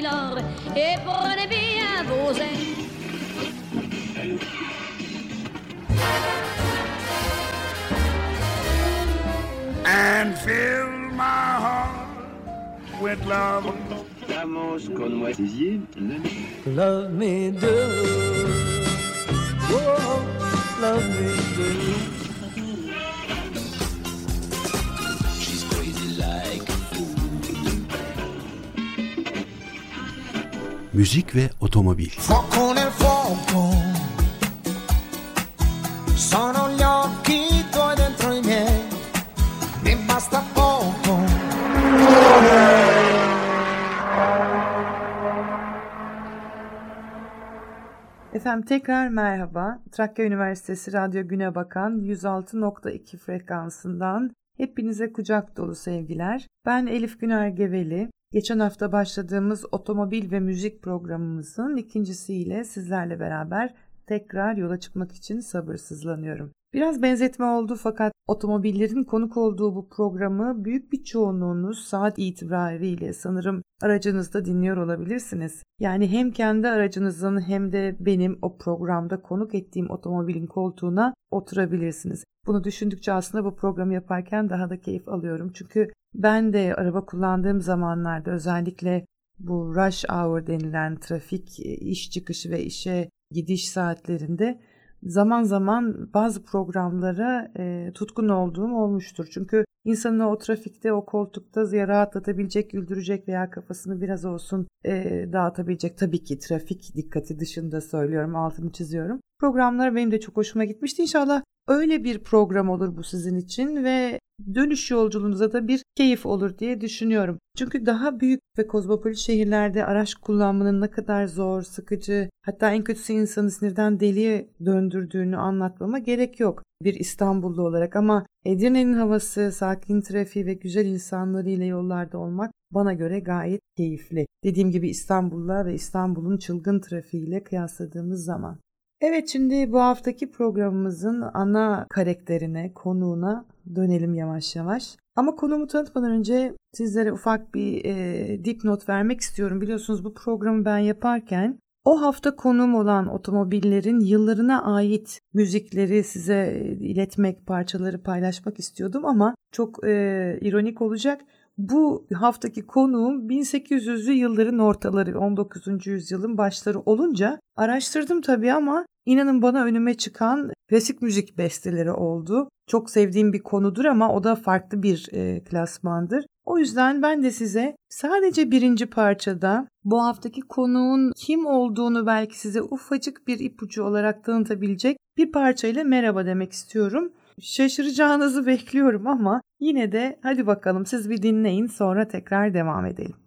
milord, et prenez bien vos ailes. And fill my heart with love. Vamos con moi. Love me do. Oh, love me do. Müzik ve otomobil. Fuoco nel fuoco, sono gli occhi tuoi dentro i miei, mi basta poco. Efendim tekrar merhaba. Trakya Üniversitesi Radyo Güne Bakan 106.2 frekansından hepinize kucak dolu sevgiler. Ben Elif Güner Geveli. Geçen hafta başladığımız otomobil ve müzik programımızın ikincisiyle sizlerle beraber tekrar yola çıkmak için sabırsızlanıyorum. Biraz benzetme oldu fakat otomobillerin konuk olduğu bu programı büyük bir çoğunluğunuz saat itibariyle sanırım aracınızda dinliyor olabilirsiniz. Yani hem kendi aracınızın hem de benim o programda konuk ettiğim otomobilin koltuğuna oturabilirsiniz. Bunu düşündükçe aslında bu programı yaparken daha da keyif alıyorum. Çünkü ben de araba kullandığım zamanlarda özellikle bu rush hour denilen trafik iş çıkışı ve işe gidiş saatlerinde zaman zaman bazı programlara e, tutkun olduğum olmuştur. Çünkü insanın o trafikte, o koltukta ya rahatlatabilecek, güldürecek veya kafasını biraz olsun e, dağıtabilecek. Tabii ki trafik dikkati dışında söylüyorum, altını çiziyorum. Programlar benim de çok hoşuma gitmişti. İnşallah öyle bir program olur bu sizin için ve dönüş yolculuğunuza da bir keyif olur diye düşünüyorum. Çünkü daha büyük ve kozmopolit şehirlerde araç kullanmanın ne kadar zor, sıkıcı, hatta en kötüsü insanı sinirden deliye döndürdüğünü anlatmama gerek yok bir İstanbullu olarak ama Edirne'nin havası, sakin trafiği ve güzel insanlarıyla yollarda olmak bana göre gayet keyifli. Dediğim gibi İstanbul'la ve İstanbul'un çılgın trafiğiyle kıyasladığımız zaman. Evet şimdi bu haftaki programımızın ana karakterine, konuğuna dönelim yavaş yavaş. Ama konumu tanıtmadan önce sizlere ufak bir e, dipnot vermek istiyorum. Biliyorsunuz bu programı ben yaparken o hafta konuğum olan otomobillerin yıllarına ait müzikleri size iletmek, parçaları paylaşmak istiyordum ama çok e, ironik olacak. Bu haftaki konuğum 1800'lü yılların ortaları 19. yüzyılın başları olunca araştırdım tabii ama inanın bana önüme çıkan klasik müzik besteleri oldu. Çok sevdiğim bir konudur ama o da farklı bir e, klasmandır. O yüzden ben de size sadece birinci parçada bu haftaki konuğun kim olduğunu belki size ufacık bir ipucu olarak tanıtabilecek bir parçayla merhaba demek istiyorum. Şaşıracağınızı bekliyorum ama yine de hadi bakalım siz bir dinleyin sonra tekrar devam edelim.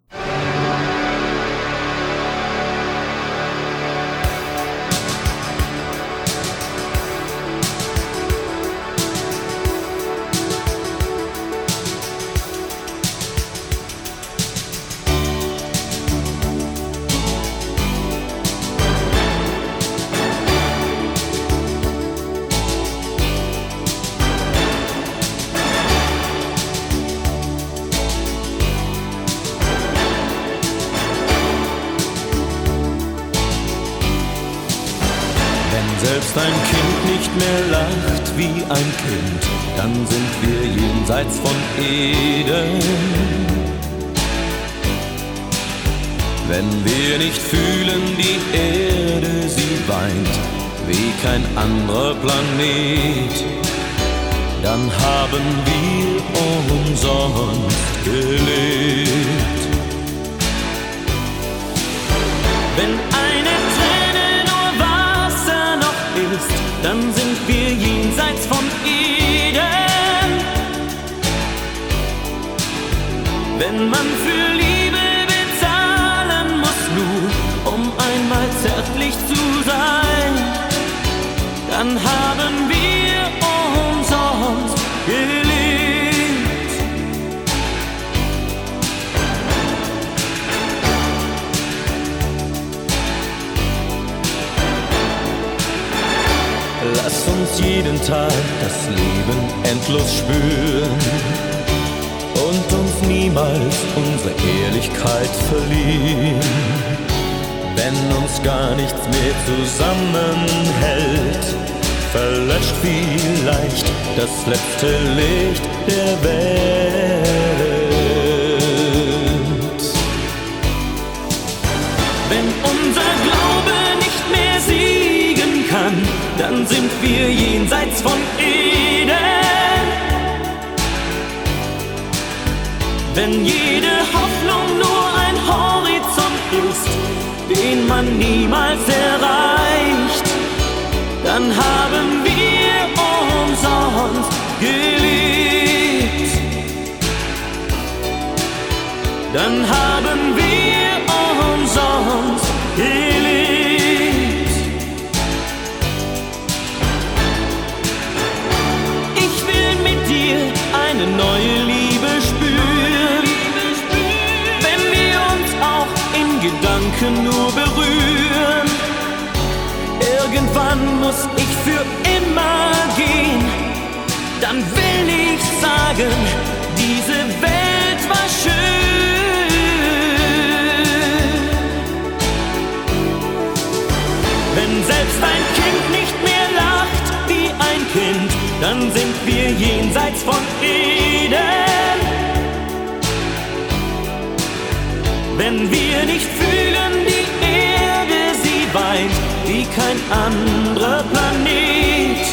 Selbst ein Kind nicht mehr lacht wie ein Kind, dann sind wir jenseits von Eden. Wenn wir nicht fühlen, die Erde, sie weint wie kein anderer Planet, dann haben wir umsonst gelebt. Wenn wir jenseits von Eden. Wenn man für Liebe bezahlen muss, nur um einmal zärtlich zu sein, dann haben jeden Tag das Leben endlos spüren und uns niemals unsere Ehrlichkeit verliehen. Wenn uns gar nichts mehr zusammenhält, verlöscht vielleicht das letzte Licht der Welt. Sind wir jenseits von Eden. Wenn jede Hoffnung nur ein Horizont ist, den man niemals erreicht, dann haben wir umsonst gelebt. Dann haben wir umsonst gelebt. Irgendwann muss ich für immer gehen, dann will ich sagen, diese Welt war schön. Wenn selbst ein Kind nicht mehr lacht wie ein Kind, dann sind wir jenseits von Eden. Wenn wir nicht wie kein anderer Planet,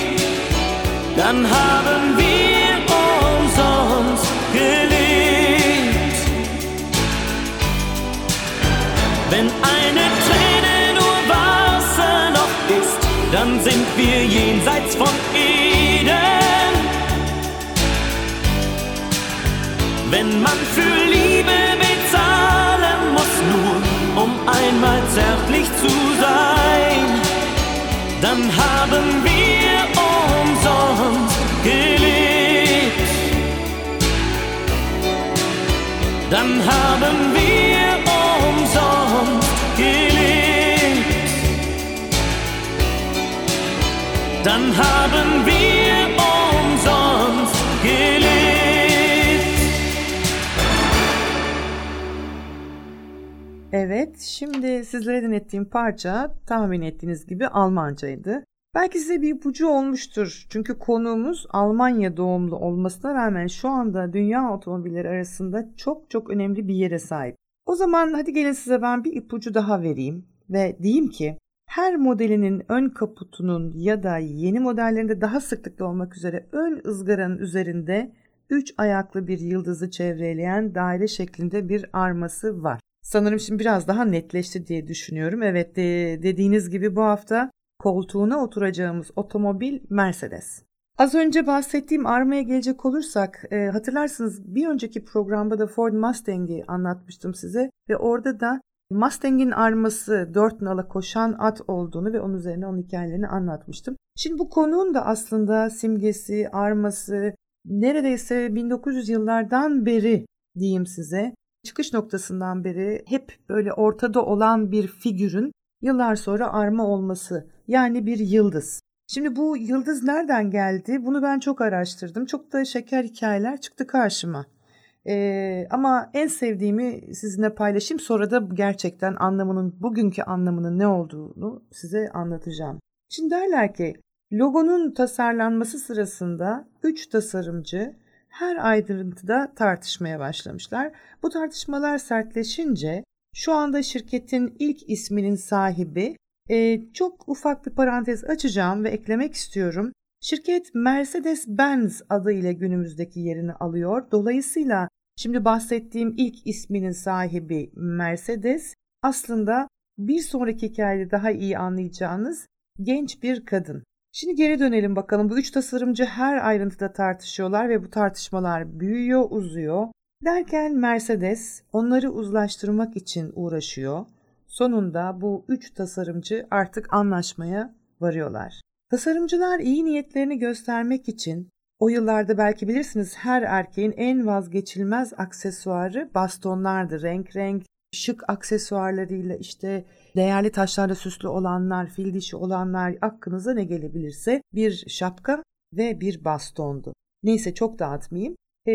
dann haben wir umsonst gelebt. Wenn eine Träne nur Wasser noch ist, dann sind wir jenseits von Eden. Wenn man für Liebe dann haben wir umsonst gelebt. Dann haben wir umsonst gelebt. Dann haben wir şimdi sizlere dinlettiğim parça tahmin ettiğiniz gibi Almancaydı. Belki size bir ipucu olmuştur. Çünkü konuğumuz Almanya doğumlu olmasına rağmen şu anda dünya otomobilleri arasında çok çok önemli bir yere sahip. O zaman hadi gelin size ben bir ipucu daha vereyim ve diyeyim ki her modelinin ön kaputunun ya da yeni modellerinde daha sıklıkla olmak üzere ön ızgaranın üzerinde 3 ayaklı bir yıldızı çevreleyen daire şeklinde bir arması var. Sanırım şimdi biraz daha netleşti diye düşünüyorum. Evet de, dediğiniz gibi bu hafta koltuğuna oturacağımız otomobil Mercedes. Az önce bahsettiğim armaya gelecek olursak e, hatırlarsınız bir önceki programda da Ford Mustang'i anlatmıştım size ve orada da Mustang'in arması dört nala koşan at olduğunu ve onun üzerine onun hikayelerini anlatmıştım. Şimdi bu konunun da aslında simgesi, arması neredeyse 1900 yıllardan beri diyeyim size çıkış noktasından beri hep böyle ortada olan bir figürün yıllar sonra arma olması yani bir yıldız. Şimdi bu yıldız nereden geldi? Bunu ben çok araştırdım. Çok da şeker hikayeler çıktı karşıma. Ee, ama en sevdiğimi sizinle paylaşayım. Sonra da gerçekten anlamının, bugünkü anlamının ne olduğunu size anlatacağım. Şimdi derler ki logonun tasarlanması sırasında 3 tasarımcı her ayrıntıda tartışmaya başlamışlar. Bu tartışmalar sertleşince şu anda şirketin ilk isminin sahibi e, çok ufak bir parantez açacağım ve eklemek istiyorum. Şirket Mercedes-Benz adı ile günümüzdeki yerini alıyor. Dolayısıyla şimdi bahsettiğim ilk isminin sahibi Mercedes aslında bir sonraki hikayede daha iyi anlayacağınız genç bir kadın. Şimdi geri dönelim bakalım. Bu üç tasarımcı her ayrıntıda tartışıyorlar ve bu tartışmalar büyüyor, uzuyor. Derken Mercedes onları uzlaştırmak için uğraşıyor. Sonunda bu üç tasarımcı artık anlaşmaya varıyorlar. Tasarımcılar iyi niyetlerini göstermek için o yıllarda belki bilirsiniz her erkeğin en vazgeçilmez aksesuarı bastonlardı. Renk renk şık aksesuarlarıyla işte değerli taşlarla süslü olanlar, fil dişi olanlar aklınıza ne gelebilirse bir şapka ve bir bastondu. Neyse çok dağıtmayayım. E,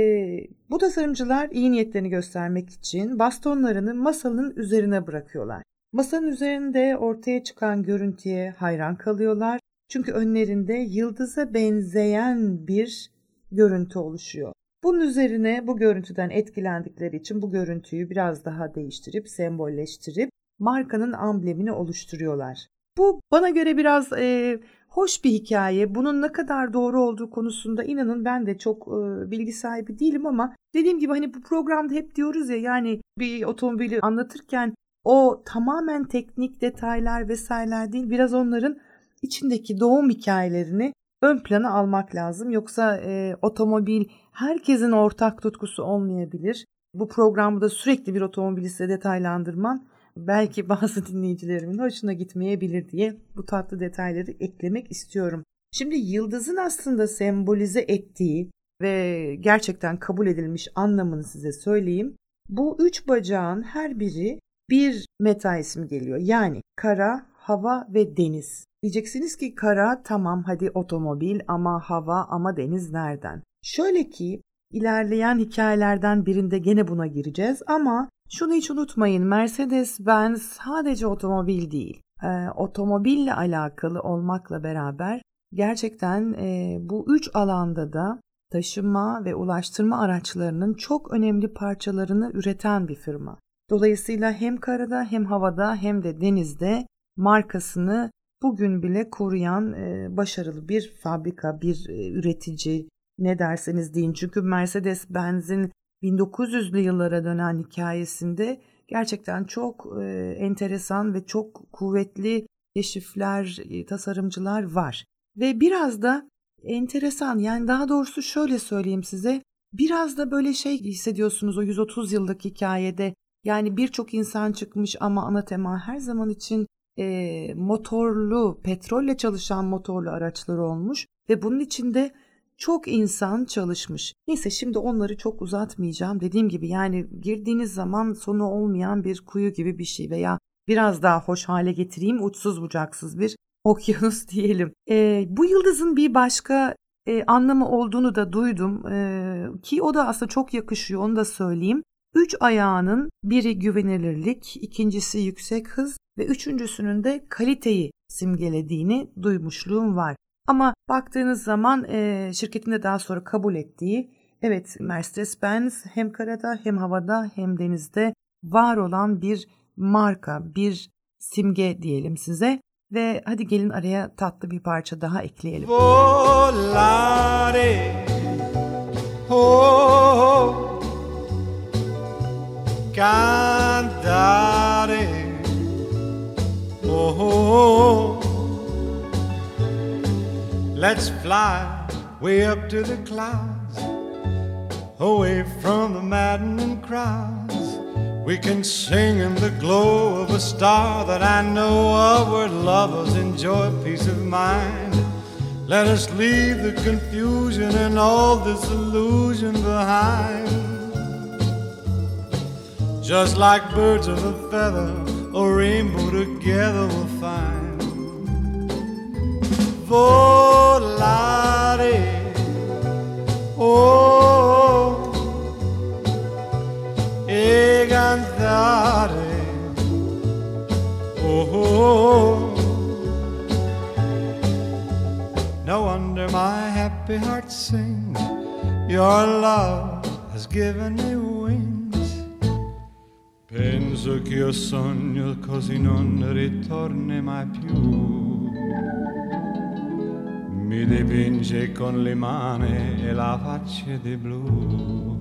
bu tasarımcılar iyi niyetlerini göstermek için bastonlarını masanın üzerine bırakıyorlar. Masanın üzerinde ortaya çıkan görüntüye hayran kalıyorlar. Çünkü önlerinde yıldıza benzeyen bir görüntü oluşuyor. Bunun üzerine bu görüntüden etkilendikleri için bu görüntüyü biraz daha değiştirip sembolleştirip markanın amblemini oluşturuyorlar. Bu bana göre biraz e, hoş bir hikaye. Bunun ne kadar doğru olduğu konusunda inanın ben de çok e, bilgi sahibi değilim ama dediğim gibi hani bu programda hep diyoruz ya yani bir otomobili anlatırken o tamamen teknik detaylar vesaireler değil biraz onların içindeki doğum hikayelerini ön plana almak lazım. Yoksa e, otomobil herkesin ortak tutkusu olmayabilir. Bu programda sürekli bir otomobili size detaylandırmam belki bazı dinleyicilerimin hoşuna gitmeyebilir diye bu tatlı detayları eklemek istiyorum. Şimdi yıldızın aslında sembolize ettiği ve gerçekten kabul edilmiş anlamını size söyleyeyim. Bu üç bacağın her biri bir meta ismi geliyor. Yani kara, hava ve deniz. Diyeceksiniz ki kara tamam hadi otomobil ama hava ama deniz nereden? Şöyle ki ilerleyen hikayelerden birinde gene buna gireceğiz ama şunu hiç unutmayın Mercedes-Benz sadece otomobil değil. E, otomobille alakalı olmakla beraber gerçekten e, bu üç alanda da taşıma ve ulaştırma araçlarının çok önemli parçalarını üreten bir firma. Dolayısıyla hem karada hem havada hem de denizde markasını bugün bile koruyan e, başarılı bir fabrika, bir e, üretici ne derseniz deyin. Çünkü Mercedes-Benz'in 1900'lü yıllara dönen hikayesinde gerçekten çok e, enteresan ve çok kuvvetli keşifler, e, tasarımcılar var. Ve biraz da enteresan yani daha doğrusu şöyle söyleyeyim size biraz da böyle şey hissediyorsunuz o 130 yıllık hikayede yani birçok insan çıkmış ama ana tema her zaman için e, motorlu petrolle çalışan motorlu araçlar olmuş ve bunun içinde çok insan çalışmış. Neyse şimdi onları çok uzatmayacağım. Dediğim gibi yani girdiğiniz zaman sonu olmayan bir kuyu gibi bir şey veya biraz daha hoş hale getireyim uçsuz bucaksız bir okyanus diyelim. E, bu yıldızın bir başka e, anlamı olduğunu da duydum e, ki o da aslında çok yakışıyor onu da söyleyeyim. Üç ayağının biri güvenilirlik, ikincisi yüksek hız ve üçüncüsünün de kaliteyi simgelediğini duymuşluğum var. Ama baktığınız zaman e, şirketin de daha sonra kabul ettiği evet Mercedes-Benz hem karada hem havada hem denizde var olan bir marka, bir simge diyelim size. Ve hadi gelin araya tatlı bir parça daha ekleyelim. Volare, oh, cantare, oh, oh. Let's fly way up to the clouds, away from the maddening crowds. We can sing in the glow of a star that I know of where lovers enjoy peace of mind. Let us leave the confusion and all disillusion behind. Just like birds of a feather, a rainbow together we'll find volare. No wonder my happy heart sings. Your love has given me wings. Penso che io sogno così non ritorni mai più mi dipinge con le mani e la faccia di blu.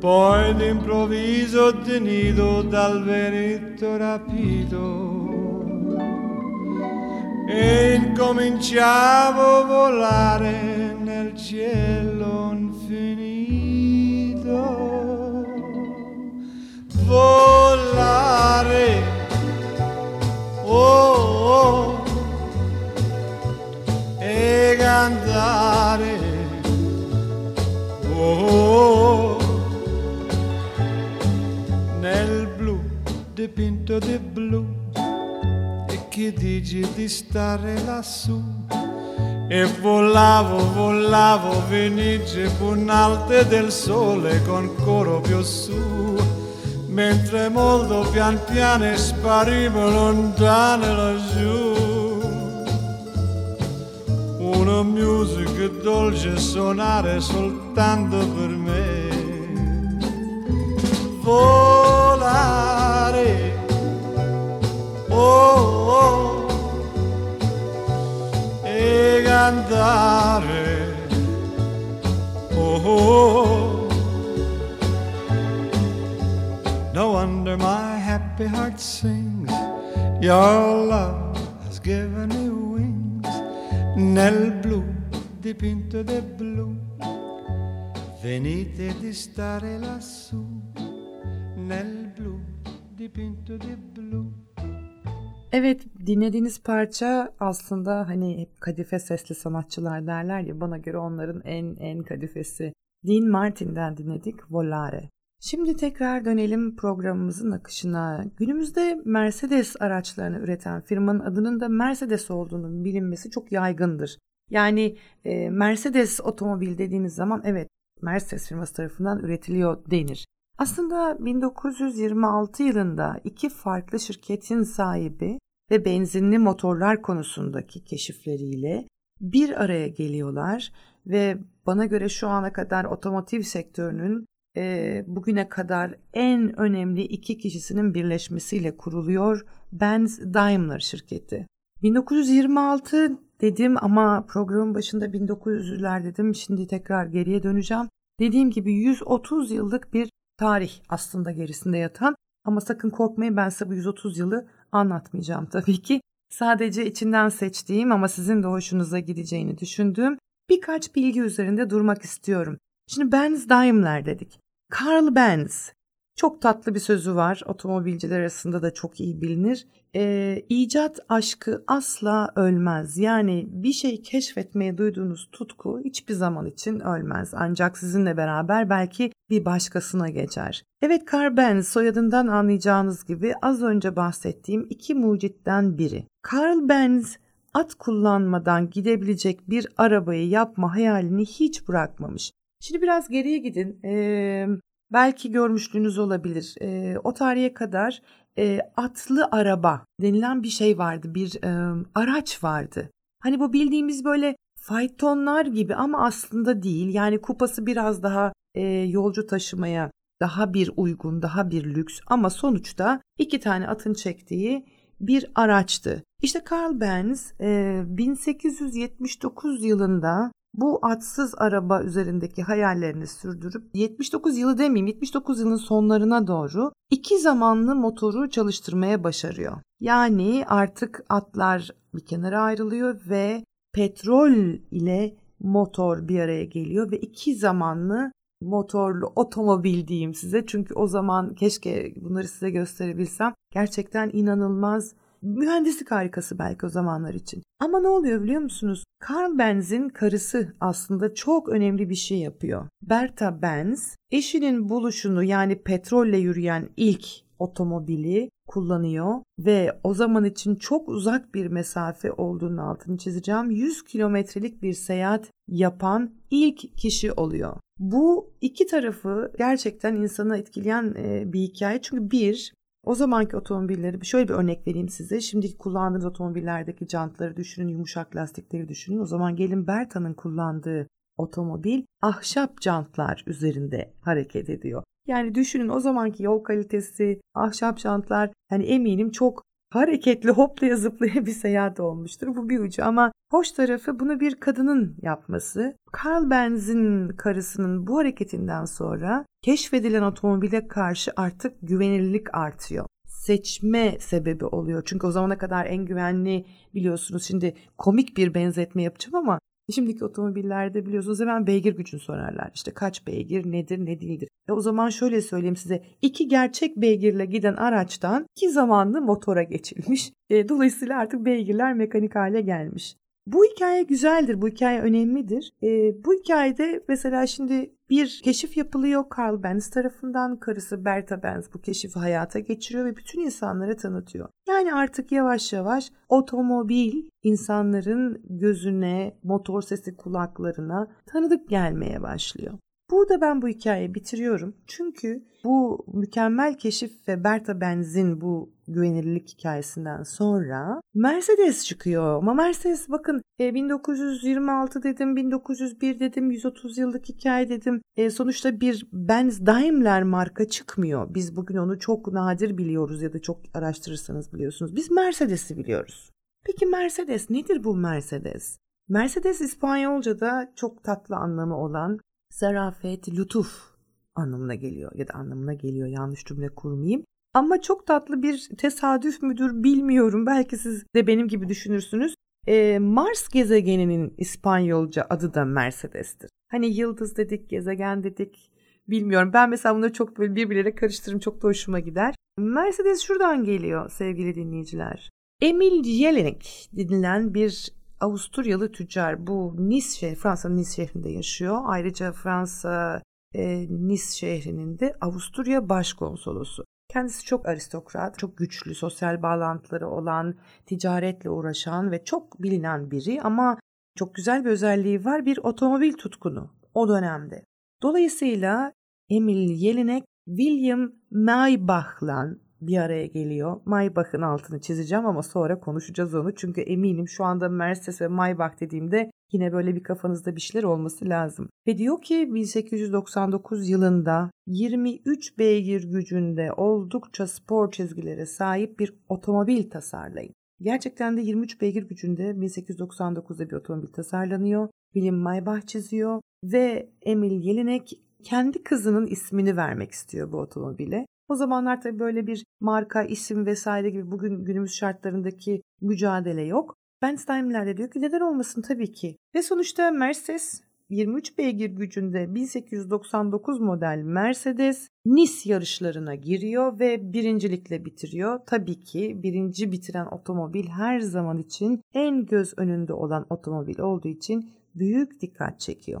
Poi d'improvviso tenido dal vento rapito e incominciavo a volare nel cielo infinito. Volare, oh, oh e cantare. Oh, nel dipinto di blu e chi dici di stare lassù e volavo, volavo felice punalte del sole con coro più su, mentre molto pian piano sparivo lontano laggiù. Una musica dolce suonare soltanto per me. Volare, oh, oh e cantare. Oh, oh, No wonder my happy heart sings. Your love has given me wings. Nel blu dipinto di blu. Venite di stare lassù. Nel blu dipinto di blu. Evet dinlediğiniz parça aslında hani hep kadife sesli sanatçılar derler ya bana göre onların en en kadifesi. Dean Martin'den dinledik Volare. Şimdi tekrar dönelim programımızın akışına. Günümüzde Mercedes araçlarını üreten firmanın adının da Mercedes olduğunu bilinmesi çok yaygındır. Yani e, Mercedes otomobil dediğiniz zaman evet Mercedes firması tarafından üretiliyor denir. Aslında 1926 yılında iki farklı şirketin sahibi ve benzinli motorlar konusundaki keşifleriyle bir araya geliyorlar ve bana göre şu ana kadar otomotiv sektörünün e, bugüne kadar en önemli iki kişisinin birleşmesiyle kuruluyor Benz Daimler şirketi. 1926 dedim ama programın başında 1900'ler dedim. Şimdi tekrar geriye döneceğim. Dediğim gibi 130 yıllık bir tarih aslında gerisinde yatan ama sakın korkmayın ben size bu 130 yılı anlatmayacağım tabii ki. Sadece içinden seçtiğim ama sizin de hoşunuza gideceğini düşündüğüm birkaç bilgi üzerinde durmak istiyorum. Şimdi Benz Daimler dedik. Carl Benz çok tatlı bir sözü var. Otomobilciler arasında da çok iyi bilinir. Ee, icat aşkı asla ölmez. Yani bir şey keşfetmeye duyduğunuz tutku hiçbir zaman için ölmez. Ancak sizinle beraber belki bir başkasına geçer. Evet Carl Benz soyadından anlayacağınız gibi az önce bahsettiğim iki mucitten biri. Carl Benz at kullanmadan gidebilecek bir arabayı yapma hayalini hiç bırakmamış. Şimdi biraz geriye gidin. Ee, belki görmüşlüğünüz olabilir. Ee, o tarihe kadar e, atlı araba denilen bir şey vardı. Bir e, araç vardı. Hani bu bildiğimiz böyle faytonlar gibi ama aslında değil. Yani kupası biraz daha e, yolcu taşımaya daha bir uygun, daha bir lüks ama sonuçta iki tane atın çektiği bir araçtı. İşte Carl Benz e, 1879 yılında bu atsız araba üzerindeki hayallerini sürdürüp 79 yılı demeyeyim 79 yılın sonlarına doğru iki zamanlı motoru çalıştırmaya başarıyor. Yani artık atlar bir kenara ayrılıyor ve petrol ile motor bir araya geliyor ve iki zamanlı motorlu otomobil diyeyim size. Çünkü o zaman keşke bunları size gösterebilsem. Gerçekten inanılmaz mühendislik harikası belki o zamanlar için. Ama ne oluyor biliyor musunuz? Carl Benz'in karısı aslında çok önemli bir şey yapıyor. Berta Benz eşinin buluşunu yani petrolle yürüyen ilk otomobili kullanıyor ve o zaman için çok uzak bir mesafe olduğunu altını çizeceğim. 100 kilometrelik bir seyahat yapan ilk kişi oluyor. Bu iki tarafı gerçekten insanı etkileyen bir hikaye. Çünkü bir, o zamanki otomobilleri şöyle bir örnek vereyim size. Şimdiki kullandığınız otomobillerdeki jantları düşünün, yumuşak lastikleri düşünün. O zaman gelin Berta'nın kullandığı otomobil ahşap jantlar üzerinde hareket ediyor. Yani düşünün o zamanki yol kalitesi, ahşap jantlar hani eminim çok hareketli hoplaya zıplaya bir seyahat olmuştur. Bu bir ucu ama hoş tarafı bunu bir kadının yapması. Carl Benz'in karısının bu hareketinden sonra keşfedilen otomobile karşı artık güvenilirlik artıyor. Seçme sebebi oluyor. Çünkü o zamana kadar en güvenli biliyorsunuz şimdi komik bir benzetme yapacağım ama Şimdiki otomobillerde biliyorsunuz hemen beygir gücünü sorarlar. İşte kaç beygir, nedir, ne değildir. E o zaman şöyle söyleyeyim size. iki gerçek beygirle giden araçtan iki zamanlı motora geçilmiş. E, dolayısıyla artık beygirler mekanik hale gelmiş. Bu hikaye güzeldir, bu hikaye önemlidir. E, bu hikayede mesela şimdi bir keşif yapılıyor Carl Benz tarafından. Karısı Berta Benz bu keşifi hayata geçiriyor ve bütün insanlara tanıtıyor. Yani artık yavaş yavaş otomobil insanların gözüne, motor sesi kulaklarına tanıdık gelmeye başlıyor. Burada ben bu hikayeyi bitiriyorum. Çünkü bu mükemmel keşif ve Berta Benz'in bu güvenilirlik hikayesinden sonra Mercedes çıkıyor. Ama Mercedes bakın 1926 e, dedim, 1901 dedim, 130 yıllık hikaye dedim. E, sonuçta bir Benz Daimler marka çıkmıyor. Biz bugün onu çok nadir biliyoruz ya da çok araştırırsanız biliyorsunuz. Biz Mercedes'i biliyoruz. Peki Mercedes nedir bu Mercedes? Mercedes İspanyolca'da çok tatlı anlamı olan zarafet, lütuf anlamına geliyor ya da anlamına geliyor yanlış cümle kurmayayım. Ama çok tatlı bir tesadüf müdür bilmiyorum. Belki siz de benim gibi düşünürsünüz. Ee, Mars gezegeninin İspanyolca adı da Mercedes'tir. Hani yıldız dedik, gezegen dedik. Bilmiyorum. Ben mesela bunları çok böyle birbirleriyle karıştırırım. Çok da hoşuma gider. Mercedes şuradan geliyor sevgili dinleyiciler. Emil Jelinek denilen bir Avusturyalı tüccar bu Nice şehri, Fransa'nın Nice şehrinde yaşıyor. Ayrıca Fransa e, Nice şehrinin de Avusturya başkonsolosu. Kendisi çok aristokrat, çok güçlü, sosyal bağlantıları olan, ticaretle uğraşan ve çok bilinen biri ama çok güzel bir özelliği var. Bir otomobil tutkunu o dönemde. Dolayısıyla Emil Jelinek William Maybach'la bir araya geliyor. Maybach'ın altını çizeceğim ama sonra konuşacağız onu. Çünkü eminim şu anda Mercedes ve Maybach dediğimde yine böyle bir kafanızda bir şeyler olması lazım. Ve diyor ki 1899 yılında 23 beygir gücünde oldukça spor çizgilere sahip bir otomobil tasarlayın. Gerçekten de 23 beygir gücünde 1899'da bir otomobil tasarlanıyor. William Maybach çiziyor ve Emil Jelinek kendi kızının ismini vermek istiyor bu otomobile. O zamanlar tabii böyle bir marka, isim vesaire gibi bugün günümüz şartlarındaki mücadele yok. Ben Steinmiller de diyor ki neden olmasın tabii ki. Ve sonuçta Mercedes 23 beygir gücünde 1899 model Mercedes Nice yarışlarına giriyor ve birincilikle bitiriyor. Tabii ki birinci bitiren otomobil her zaman için en göz önünde olan otomobil olduğu için büyük dikkat çekiyor.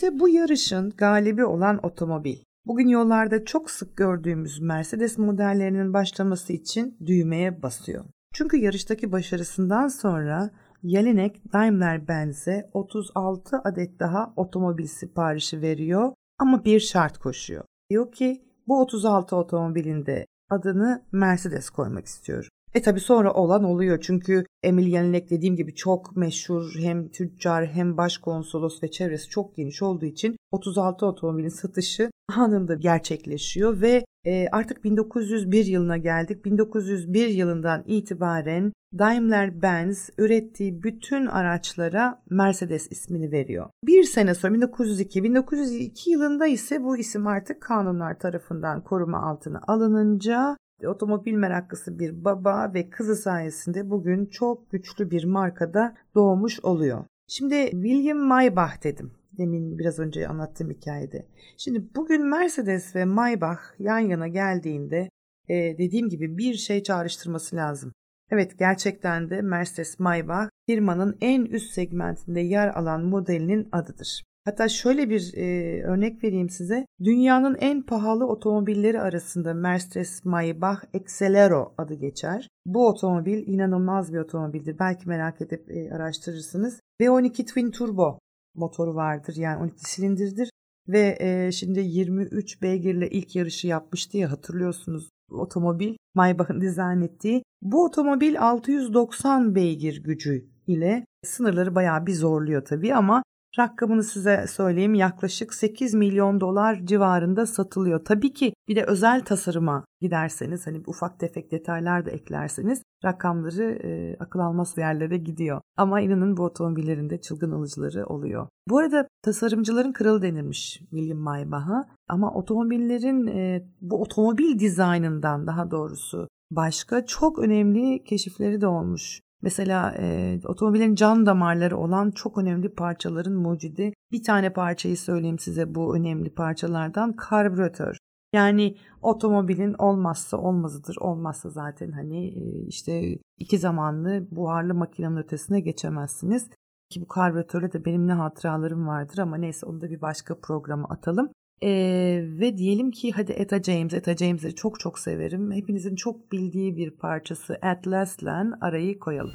İşte bu yarışın galibi olan otomobil. Bugün yollarda çok sık gördüğümüz Mercedes modellerinin başlaması için düğmeye basıyor. Çünkü yarıştaki başarısından sonra Jelinek Daimler-Benz'e 36 adet daha otomobil siparişi veriyor ama bir şart koşuyor. Diyor ki bu 36 otomobilin de adını Mercedes koymak istiyorum. E tabi sonra olan oluyor çünkü Emil Yenilik dediğim gibi çok meşhur hem tüccar hem başkonsolos ve çevresi çok geniş olduğu için 36 otomobilin satışı anında gerçekleşiyor ve e, artık 1901 yılına geldik. 1901 yılından itibaren Daimler-Benz ürettiği bütün araçlara Mercedes ismini veriyor. Bir sene sonra 1902, 1902 yılında ise bu isim artık kanunlar tarafından koruma altına alınınca otomobil meraklısı bir baba ve kızı sayesinde bugün çok güçlü bir markada doğmuş oluyor. Şimdi William Maybach dedim. Demin biraz önce anlattığım hikayede. Şimdi bugün Mercedes ve Maybach yan yana geldiğinde e, dediğim gibi bir şey çağrıştırması lazım. Evet gerçekten de Mercedes Maybach firmanın en üst segmentinde yer alan modelinin adıdır. Hatta şöyle bir e, örnek vereyim size. Dünyanın en pahalı otomobilleri arasında Mercedes Maybach Excelero adı geçer. Bu otomobil inanılmaz bir otomobildir. Belki merak edip e, araştırırsınız. V12 Twin Turbo motoru vardır. Yani 12 silindirdir. Ve e, şimdi 23 beygirle ilk yarışı yapmıştı ya hatırlıyorsunuz otomobil Maybach'ın dizayn ettiği. Bu otomobil 690 beygir gücü ile sınırları bayağı bir zorluyor tabii ama Rakamını size söyleyeyim yaklaşık 8 milyon dolar civarında satılıyor. Tabii ki bir de özel tasarıma giderseniz hani ufak tefek detaylar da eklerseniz rakamları e, akıl almaz yerlere gidiyor. Ama inanın bu otomobillerin de çılgın alıcıları oluyor. Bu arada tasarımcıların kralı denilmiş William Maybach'a ama otomobillerin e, bu otomobil dizaynından daha doğrusu başka çok önemli keşifleri de olmuş. Mesela e, otomobilin can damarları olan çok önemli parçaların mucidi. Bir tane parçayı söyleyeyim size bu önemli parçalardan karbüratör. Yani otomobilin olmazsa olmazıdır. Olmazsa zaten hani e, işte iki zamanlı buharlı makinenin ötesine geçemezsiniz. Ki bu karbüratörle de benim ne hatıralarım vardır ama neyse onu da bir başka programa atalım. Ee, ve diyelim ki hadi Etta James, Etta James'i çok çok severim. Hepinizin çok bildiği bir parçası At Last'len arayı koyalım.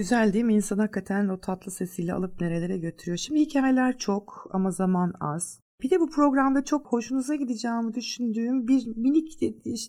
güzel değil mi? İnsan hakikaten o tatlı sesiyle alıp nerelere götürüyor. Şimdi hikayeler çok ama zaman az. Bir de bu programda çok hoşunuza gideceğimi düşündüğüm bir minik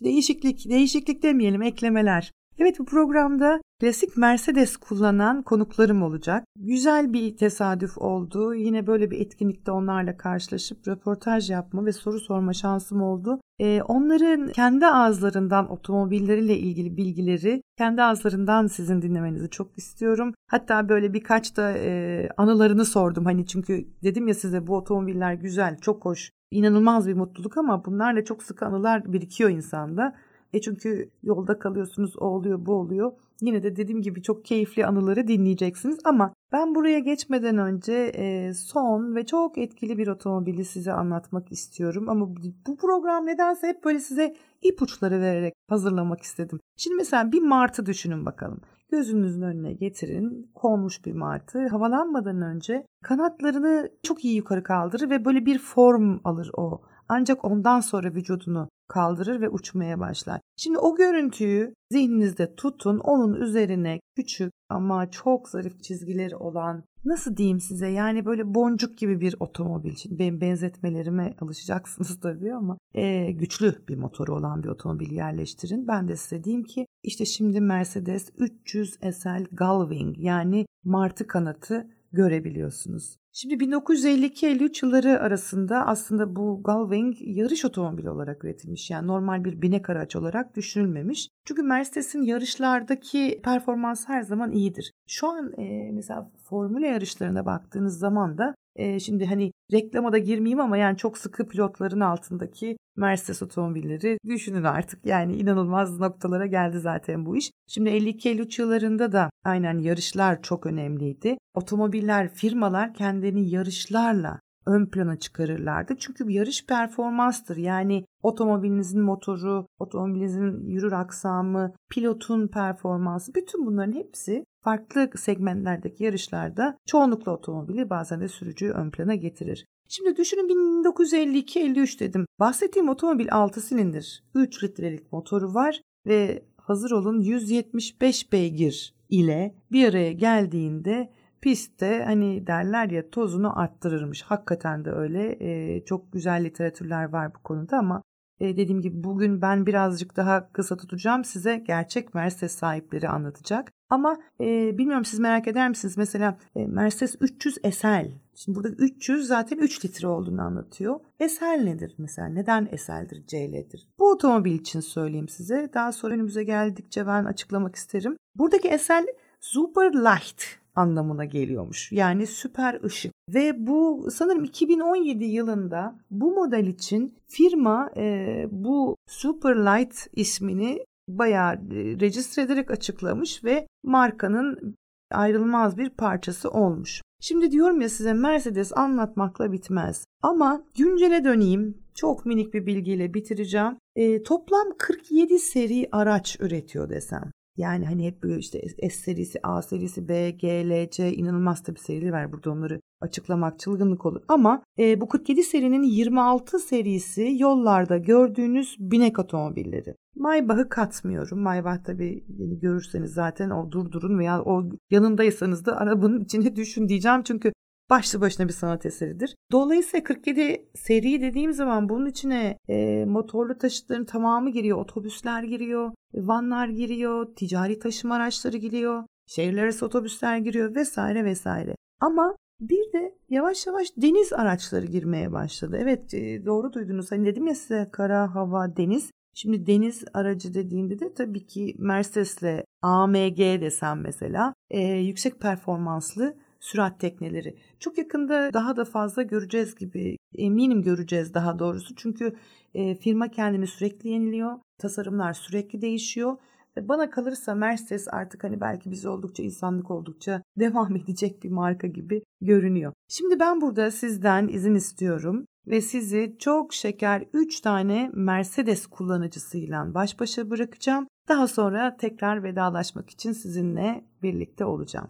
değişiklik, değişiklik demeyelim eklemeler. Evet bu programda klasik Mercedes kullanan konuklarım olacak. Güzel bir tesadüf oldu. Yine böyle bir etkinlikte onlarla karşılaşıp röportaj yapma ve soru sorma şansım oldu. Ee, onların kendi ağızlarından otomobilleriyle ilgili bilgileri kendi ağızlarından sizin dinlemenizi çok istiyorum. Hatta böyle birkaç da e, anılarını sordum. Hani çünkü dedim ya size bu otomobiller güzel, çok hoş, inanılmaz bir mutluluk ama bunlarla çok sık anılar birikiyor insanda. E çünkü yolda kalıyorsunuz o oluyor bu oluyor. Yine de dediğim gibi çok keyifli anıları dinleyeceksiniz ama ben buraya geçmeden önce e, son ve çok etkili bir otomobili size anlatmak istiyorum. Ama bu program nedense hep böyle size ipuçları vererek hazırlamak istedim. Şimdi mesela bir martı düşünün bakalım. Gözünüzün önüne getirin konmuş bir martı. Havalanmadan önce kanatlarını çok iyi yukarı kaldırır ve böyle bir form alır o. Ancak ondan sonra vücudunu kaldırır ve uçmaya başlar. Şimdi o görüntüyü zihninizde tutun. Onun üzerine küçük ama çok zarif çizgileri olan nasıl diyeyim size yani böyle boncuk gibi bir otomobil. Şimdi benim benzetmelerime alışacaksınız tabii ama e, güçlü bir motoru olan bir otomobil yerleştirin. Ben de size diyeyim ki işte şimdi Mercedes 300 SL Gullwing yani martı kanatı görebiliyorsunuz. Şimdi 1952-53 yılları arasında aslında bu Gullwing yarış otomobili olarak üretilmiş. Yani normal bir binek araç olarak düşünülmemiş. Çünkü Mercedes'in yarışlardaki performans her zaman iyidir. Şu an e, mesela formüle yarışlarına baktığınız zaman da e, şimdi hani reklama da girmeyeyim ama yani çok sıkı pilotların altındaki Mercedes otomobilleri düşünün artık. Yani inanılmaz noktalara geldi zaten bu iş. Şimdi 52-53 yıllarında da aynen yarışlar çok önemliydi. Otomobiller, firmalar kendini yarışlarla ön plana çıkarırlardı. Çünkü bir yarış performanstır. Yani otomobilinizin motoru, otomobilinizin yürür aksamı, pilotun performansı bütün bunların hepsi farklı segmentlerdeki yarışlarda çoğunlukla otomobili bazen de sürücüyü ön plana getirir. Şimdi düşünün 1952-53 dedim. Bahsettiğim otomobil 6 silindir, 3 litrelik motoru var ve hazır olun 175 beygir ile bir araya geldiğinde pistte hani derler ya tozunu arttırırmış. Hakikaten de öyle. E, çok güzel literatürler var bu konuda ama e, dediğim gibi bugün ben birazcık daha kısa tutacağım. Size gerçek Mercedes sahipleri anlatacak. Ama e, bilmiyorum siz merak eder misiniz? Mesela e, Mercedes 300 SL. Şimdi burada 300 zaten 3 litre olduğunu anlatıyor. SL nedir mesela? Neden SL'dir, CL'dir? Bu otomobil için söyleyeyim size. Daha sonra önümüze geldikçe ben açıklamak isterim. Buradaki SL Super Light anlamına geliyormuş. Yani süper ışık. Ve bu sanırım 2017 yılında bu model için firma e, bu Super Light ismini bayağı e, registre ederek açıklamış ve markanın ayrılmaz bir parçası olmuş. Şimdi diyorum ya size Mercedes anlatmakla bitmez. Ama güncele döneyim. Çok minik bir bilgiyle bitireceğim. E, toplam 47 seri araç üretiyor desem. Yani hani hep böyle işte S serisi, A serisi, B, G, L, C inanılmaz tabi serileri var. Burada onları açıklamak çılgınlık olur. Ama e, bu 47 serinin 26 serisi yollarda gördüğünüz binek otomobilleri. Maybach'ı katmıyorum. Maybach tabi yani görürseniz zaten o durdurun veya o yanındaysanız da arabanın içine düşün diyeceğim. Çünkü başlı başına bir sanat eseridir. Dolayısıyla 47 seri dediğim zaman bunun içine e, motorlu taşıtların tamamı giriyor. Otobüsler giriyor, vanlar giriyor, ticari taşıma araçları giriyor, şehirler arası otobüsler giriyor vesaire vesaire. Ama bir de yavaş yavaş deniz araçları girmeye başladı. Evet e, doğru duydunuz. Hani dedim ya size kara, hava, deniz. Şimdi deniz aracı dediğimde de tabii ki Mercedes'le AMG desem mesela e, yüksek performanslı sürat tekneleri. Çok yakında daha da fazla göreceğiz gibi eminim göreceğiz daha doğrusu. Çünkü e, firma kendini sürekli yeniliyor. Tasarımlar sürekli değişiyor. Bana kalırsa Mercedes artık hani belki biz oldukça insanlık oldukça devam edecek bir marka gibi görünüyor. Şimdi ben burada sizden izin istiyorum ve sizi çok şeker 3 tane Mercedes kullanıcısıyla baş başa bırakacağım. Daha sonra tekrar vedalaşmak için sizinle birlikte olacağım.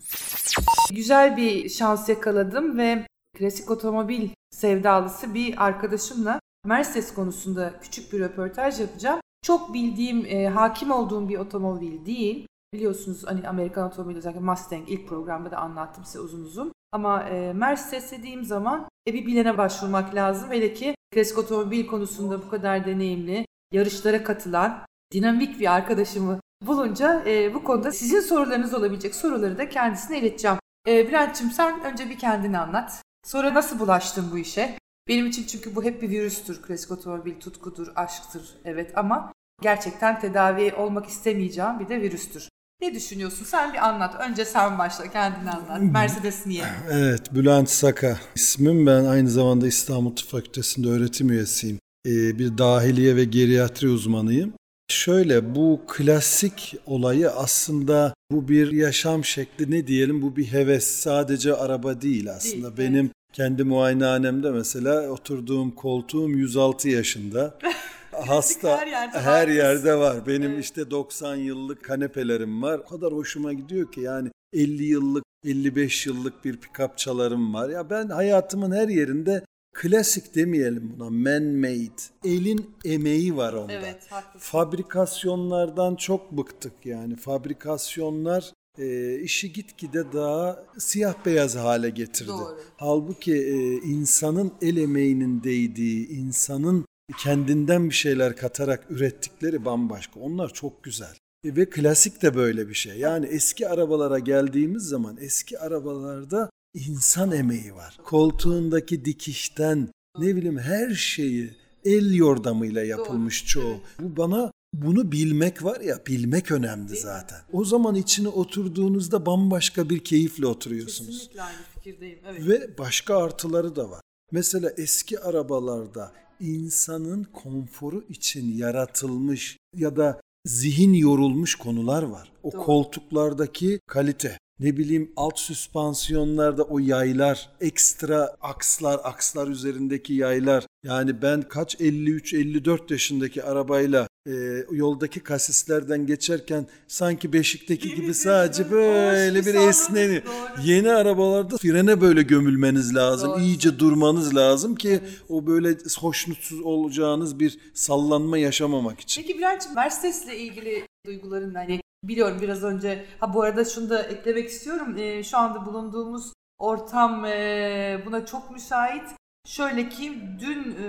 Güzel bir şans yakaladım ve klasik otomobil sevdalısı bir arkadaşımla Mercedes konusunda küçük bir röportaj yapacağım. Çok bildiğim, e, hakim olduğum bir otomobil değil biliyorsunuz hani Amerikan otomobili özellikle Mustang ilk programda da anlattım size uzun uzun. Ama e, Mercedes dediğim zaman e, bir bilene başvurmak lazım. Hele ki klasik otomobil konusunda bu kadar deneyimli, yarışlara katılan, dinamik bir arkadaşımı bulunca e, bu konuda sizin sorularınız olabilecek soruları da kendisine ileteceğim. E, Bülent'ciğim sen önce bir kendini anlat. Sonra nasıl bulaştın bu işe? Benim için çünkü bu hep bir virüstür. Klasik otomobil tutkudur, aşktır evet ama gerçekten tedavi olmak istemeyeceğim bir de virüstür. Ne düşünüyorsun? Sen bir anlat. Önce sen başla kendini anlat. Mercedes niye? Evet, Bülent Saka ismim. Ben aynı zamanda İstanbul Tıp Fakültesi'nde öğretim üyesiyim. Ee, bir dahiliye ve geriatri uzmanıyım. Şöyle bu klasik olayı aslında bu bir yaşam şekli ne diyelim bu bir heves sadece araba değil aslında. Değil, Benim kendi muayenehanemde mesela oturduğum koltuğum 106 yaşında. Hasta her yerde var her biz. yerde var. Benim Evet. işte 90 yıllık kanepelerim var. O kadar hoşuma gidiyor ki yani 50 yıllık 55 yıllık bir pick-up çalarım var. Ya ben hayatımın her yerinde klasik demeyelim buna man made. Elin emeği var onda. Evet, haklısın. Fabrikasyonlardan çok bıktık yani. Fabrikasyonlar e, işi gitgide daha siyah beyaz hale getirdi. Doğru. Halbuki e, insanın el emeğinin değdiği, insanın kendinden bir şeyler katarak ürettikleri bambaşka. Onlar çok güzel. E, ve klasik de böyle bir şey. Yani eski arabalara geldiğimiz zaman eski arabalarda insan emeği var. Koltuğundaki dikişten ne bileyim her şeyi el yordamıyla yapılmış çoğu. Bu bana bunu bilmek var ya bilmek önemli zaten. O zaman içine oturduğunuzda bambaşka bir keyifle oturuyorsunuz. Kesinlikle aynı fikirdeyim. Evet. Ve başka artıları da var. Mesela eski arabalarda insanın konforu için yaratılmış ya da zihin yorulmuş konular var. O Doğru. koltuklardaki kalite, ne bileyim alt süspansiyonlarda o yaylar, ekstra akslar, akslar üzerindeki yaylar. Yani ben kaç 53-54 yaşındaki arabayla e, yoldaki kasislerden geçerken sanki Beşik'teki gibi sadece böyle bir esneni. Yeni arabalarda frene böyle gömülmeniz lazım. Doğru. İyice durmanız lazım ki o böyle hoşnutsuz olacağınız bir sallanma yaşamamak için. Peki Bülent'ciğim Mercedes'le ilgili duyguların hani biliyorum biraz önce ha bu arada şunu da eklemek istiyorum. Ee, şu anda bulunduğumuz ortam e, buna çok müsait. Şöyle ki dün e,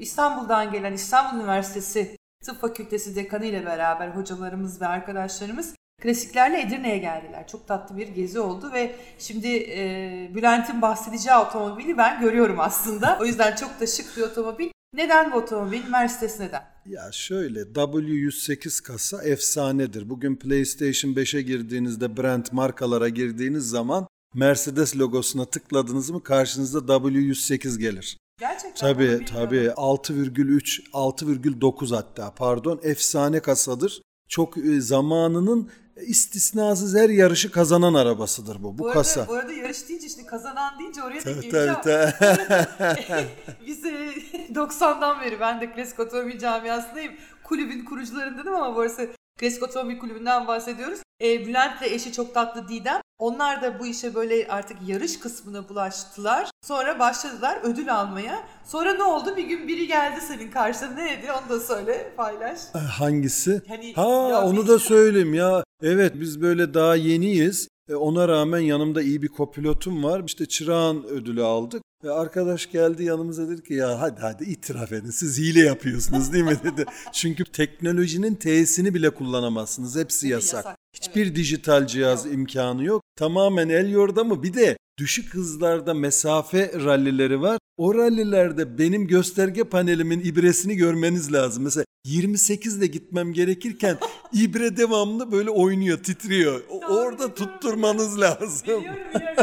İstanbul'dan gelen İstanbul Üniversitesi Tıp Fakültesi dekanı ile beraber hocalarımız ve arkadaşlarımız klasiklerle Edirne'ye geldiler. Çok tatlı bir gezi oldu ve şimdi e, Bülent'in bahsedeceği otomobili ben görüyorum aslında. O yüzden çok da şık bir otomobil. Neden bu otomobil? Mercedes neden? Ya şöyle W108 kasa efsanedir. Bugün PlayStation 5'e girdiğinizde brand markalara girdiğiniz zaman Mercedes logosuna tıkladınız mı karşınızda W108 gelir. Gerçekten Tabii tabii 6,3 6,9 hatta pardon efsane kasadır. Çok e, zamanının istisnasız her yarışı kazanan arabasıdır bu. Bu, Bu arada, kasa. bu arada yarış deyince işte kazanan deyince oraya da Tabii, geleceğim. tabii, Biz e, 90'dan beri ben de klasik otomobil camiasındayım. Kulübün kurucularındanım ama burası klasik otomobil kulübünden bahsediyoruz. E, Bülent'le eşi çok tatlı Didem. Onlar da bu işe böyle artık yarış kısmına bulaştılar. Sonra başladılar ödül almaya. Sonra ne oldu? Bir gün biri geldi senin karşına. Neydi? Onu da söyle, paylaş. Hangisi? Hani ha ya onu biz- da söyleyeyim ya. Evet biz böyle daha yeniyiz. E, ona rağmen yanımda iyi bir kopilotum var. İşte çırağın ödülü aldık. Ve arkadaş geldi yanımıza dedi ki ya hadi hadi itiraf edin siz hile yapıyorsunuz değil mi dedi. Çünkü teknolojinin T'sini bile kullanamazsınız. Hepsi yasak. yasak, Hiçbir dijital cihaz imkanı yok. Tamamen el yordamı bir de düşük hızlarda mesafe rallileri var. O rallilerde benim gösterge panelimin ibresini görmeniz lazım. Mesela 28 ile gitmem gerekirken ibre devamlı böyle oynuyor, titriyor. Doğru, Orada tutturmanız lazım. Biliyorum biliyorum.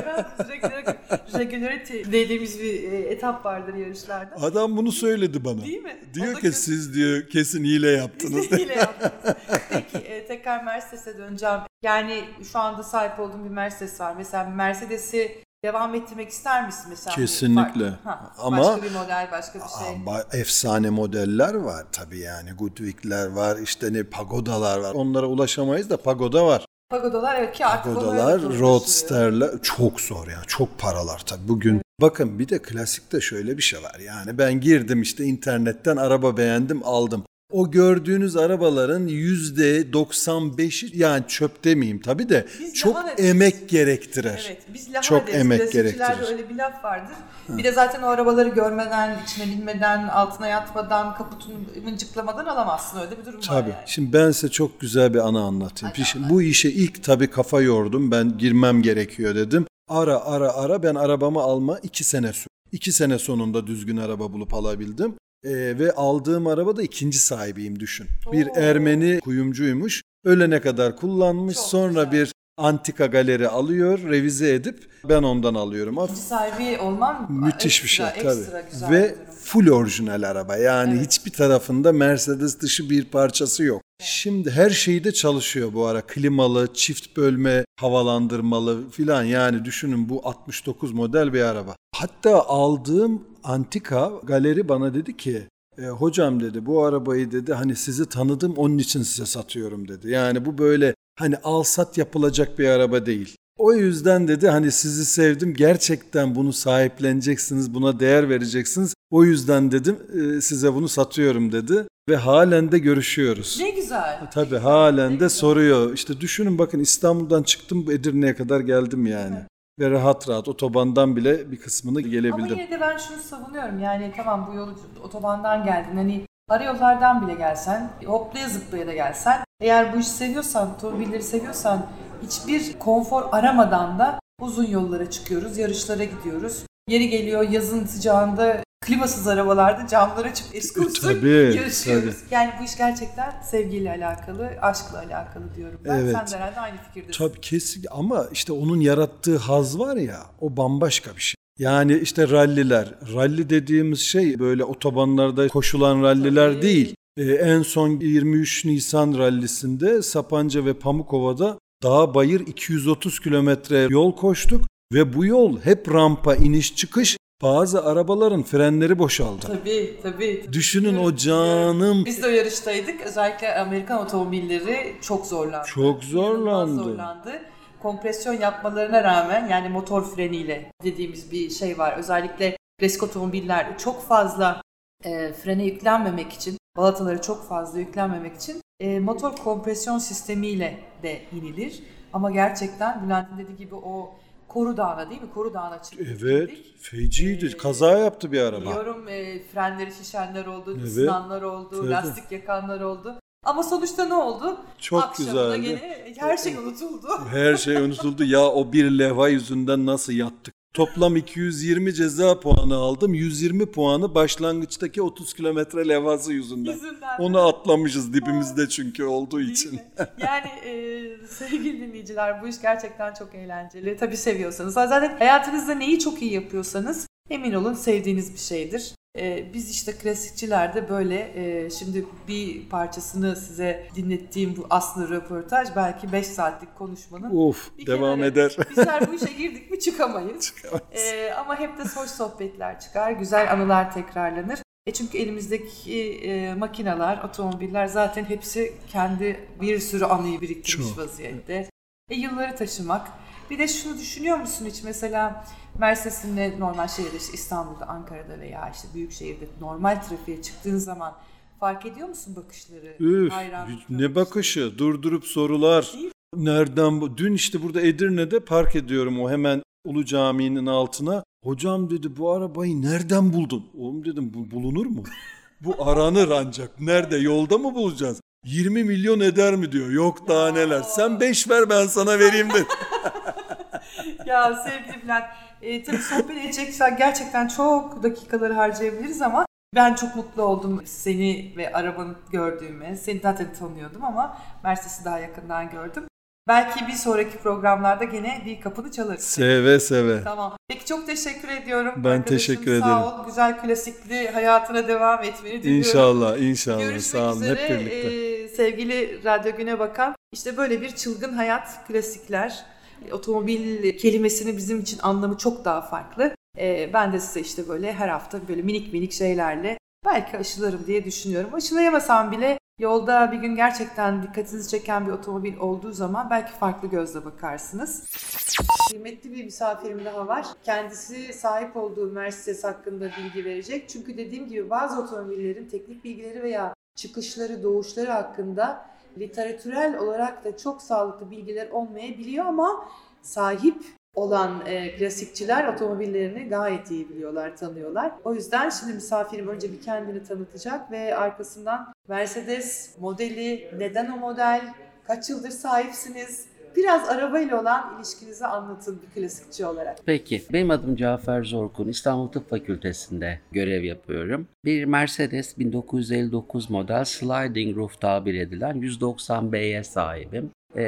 Ben regularity dediğimiz bir e, etap vardır yarışlarda. Adam bunu söyledi bana. Değil mi? Diyor ki kötü. siz diyor kesin hile yaptınız. Hile yaptınız. Peki e, tekrar Mercedes'e döneceğim. Yani şu anda sahip olduğum bir Mercedes var. Mesela Mercedes'i devam ettirmek ister misin mesela? Kesinlikle. Ha, Ama- başka bir model, başka bir şey. Ama efsane modeller var tabii yani. Goodwick'ler var, işte ne pagodalar var. Onlara ulaşamayız da pagoda var. Pagodalar evet ki artık Pagodalar, roadsterler çok zor ya. Çok paralar tabii. Bugün bakın bir de klasikte şöyle bir şey var. Yani ben girdim işte internetten araba beğendim aldım. O gördüğünüz arabaların yüzde 95'i yani çöp demeyeyim tabii de Biz çok emek gerektirir. Evet, biz Çok deriz. emek gerektirir. öyle bir laf vardır. Bir de zaten o arabaları görmeden, içine binmeden, altına yatmadan, kaputunu mıncıklamadan alamazsın. Öyle bir durum var Tabii. yani. Şimdi ben size çok güzel bir anı anlatayım. Şimdi bu işe ilk tabii kafa yordum. Ben girmem gerekiyor dedim. Ara ara ara ben arabamı alma iki sene sürdü. İki sene sonunda düzgün araba bulup alabildim. Ee, ve aldığım araba da ikinci sahibiyim düşün. Bir Oo. Ermeni kuyumcuymuş. Ölene kadar kullanmış. Çok Sonra güzel. bir antika galeri alıyor, revize edip ben ondan alıyorum. İkinci sahibi olman Müthiş bir şey ekstra, tabii. ekstra güzel Ve bir durum. full orijinal araba. Yani Evet. hiçbir tarafında Mercedes dışı bir parçası yok. Şimdi her şeyde çalışıyor bu ara. Klimalı, çift bölme, havalandırmalı filan. Yani düşünün bu 69 model bir araba. Hatta aldığım antika galeri bana dedi ki e, hocam dedi bu arabayı dedi hani sizi tanıdım onun için size satıyorum dedi. Yani bu böyle hani al sat yapılacak bir araba değil. O yüzden dedi hani sizi sevdim gerçekten bunu sahipleneceksiniz buna değer vereceksiniz. O yüzden dedim e, size bunu satıyorum dedi ve halen de görüşüyoruz. Ne güzel. Tabii halen de soruyor. İşte düşünün bakın İstanbul'dan çıktım Edirne'ye kadar geldim yani. Ve rahat rahat otobandan bile bir kısmını Ama gelebildim. yine de ben şunu savunuyorum. Yani tamam bu yolu otobandan geldin. Hani ara yollardan bile gelsen, hoplaya zıplaya da gelsen. Eğer bu işi seviyorsan, otomobilleri seviyorsan hiçbir konfor aramadan da uzun yollara çıkıyoruz, yarışlara gidiyoruz. Yeri geliyor yazın sıcağında klimasız arabalarda camları açıp eskursun Tabii, yarışıyoruz. Yani bu iş gerçekten sevgiyle alakalı, aşkla alakalı diyorum ben. Evet. Sen de herhalde aynı fikirdesin. Tabii kesin ama işte onun yarattığı haz var ya o bambaşka bir şey. Yani işte ralliler. Ralli dediğimiz şey böyle otobanlarda koşulan ralliler değil. Ee, en son 23 Nisan rallisinde Sapanca ve Pamukova'da dağ bayır 230 kilometre yol koştuk ve bu yol hep rampa iniş çıkış bazı arabaların frenleri boşaldı. Tabii tabii. tabii. Düşünün o canım. Biz de o yarıştaydık. Özellikle Amerikan otomobilleri çok zorlandı. Çok zorlandı. İnanılmaz zorlandı. Kompresyon yapmalarına rağmen yani motor freniyle dediğimiz bir şey var. Özellikle klasik otomobiller çok fazla e, frene yüklenmemek için, balataları çok fazla yüklenmemek için e, motor kompresyon sistemiyle de inilir. Ama gerçekten Bülent'in dediği gibi o Koru Dağı'na değil mi? Koru Dağı'na çıktık. Evet, feciydi. Ee, Kaza yaptı bir araba. Biliyorum e, frenleri şişenler oldu, Evet. ısınanlar oldu, Tabii. lastik yakanlar oldu. Ama sonuçta ne oldu? Çok Akşamında güzeldi. gene her şey unutuldu. Her şey unutuldu. Ya o bir levha yüzünden nasıl yattık? Toplam 220 ceza puanı aldım. 120 puanı başlangıçtaki 30 kilometre levhası yüzünden. Yüzünden. Onu atlamışız dibimizde çünkü olduğu Değil için. mi? Yani e, sevgili dinleyiciler bu iş gerçekten çok eğlenceli. Tabii seviyorsanız. Zaten hayatınızda neyi çok iyi yapıyorsanız emin olun sevdiğiniz bir şeydir. E, biz işte klasikçilerde böyle e, şimdi bir parçasını size dinlettiğim bu aslında röportaj belki 5 saatlik konuşmanın Of bir devam eder. Bizler bu işe girdik mi çıkamayız. Ee, ama hep de hoş sohbetler çıkar, güzel anılar tekrarlanır. E çünkü elimizdeki e, makineler, otomobiller zaten hepsi kendi bir sürü anıyı biriktirmiş Çok. vaziyette. E yılları taşımak. Bir de şunu düşünüyor musun hiç mesela Mercedes'inle normal şehirde işte İstanbul'da, Ankara'da veya işte büyük şehirde normal trafiğe çıktığın zaman fark ediyor musun bakışları? Üf, ne bakışı, durdurup sorular. Değil? Nereden bu? Dün işte burada Edirne'de park ediyorum o hemen Ulu Cami'nin altına. Hocam dedi bu arabayı nereden buldun? Oğlum dedim bu bulunur mu? Bu aranır ancak. Nerede? Yolda mı bulacağız? 20 milyon eder mi diyor. Yok daha neler. Sen 5 ver ben sana vereyim de. ya sevgili Bülent, e, tabii sohbet edeceksek gerçekten çok dakikaları harcayabiliriz ama ben çok mutlu oldum seni ve arabanı gördüğüme. Seni zaten tanıyordum ama Mercedes'i daha yakından gördüm. Belki bir sonraki programlarda gene bir kapını çalarız. Seve seve. Tamam. Peki çok teşekkür ediyorum. Ben Arkadaşım, teşekkür Sağ ederim. ol. Güzel klasikli hayatına devam etmeni diliyorum. İnşallah, inşallah. Görüşmek Sağ olun üzere. hep birlikte. Ee, sevgili Radyo Güne Bakan. İşte böyle bir çılgın hayat, klasikler. Otomobil kelimesinin bizim için anlamı çok daha farklı. Ee, ben de size işte böyle her hafta böyle minik minik şeylerle belki aşılarım diye düşünüyorum. Aşılayamasam bile yolda bir gün gerçekten dikkatinizi çeken bir otomobil olduğu zaman belki farklı gözle bakarsınız. Kıymetli bir misafirim daha var. Kendisi sahip olduğu Mercedes hakkında bilgi verecek. Çünkü dediğim gibi bazı otomobillerin teknik bilgileri veya çıkışları, doğuşları hakkında literatürel olarak da çok sağlıklı bilgiler olmayabiliyor ama sahip olan e, klasikçiler otomobillerini gayet iyi biliyorlar, tanıyorlar. O yüzden şimdi misafirim önce bir kendini tanıtacak ve arkasından Mercedes modeli, neden o model, kaç yıldır sahipsiniz, biraz arabayla olan ilişkinizi anlatın bir klasikçi olarak. Peki, benim adım Cafer Zorkun. İstanbul Tıp Fakültesi'nde görev yapıyorum. Bir Mercedes 1959 model sliding roof tabir edilen 190B'ye sahibim. Ee,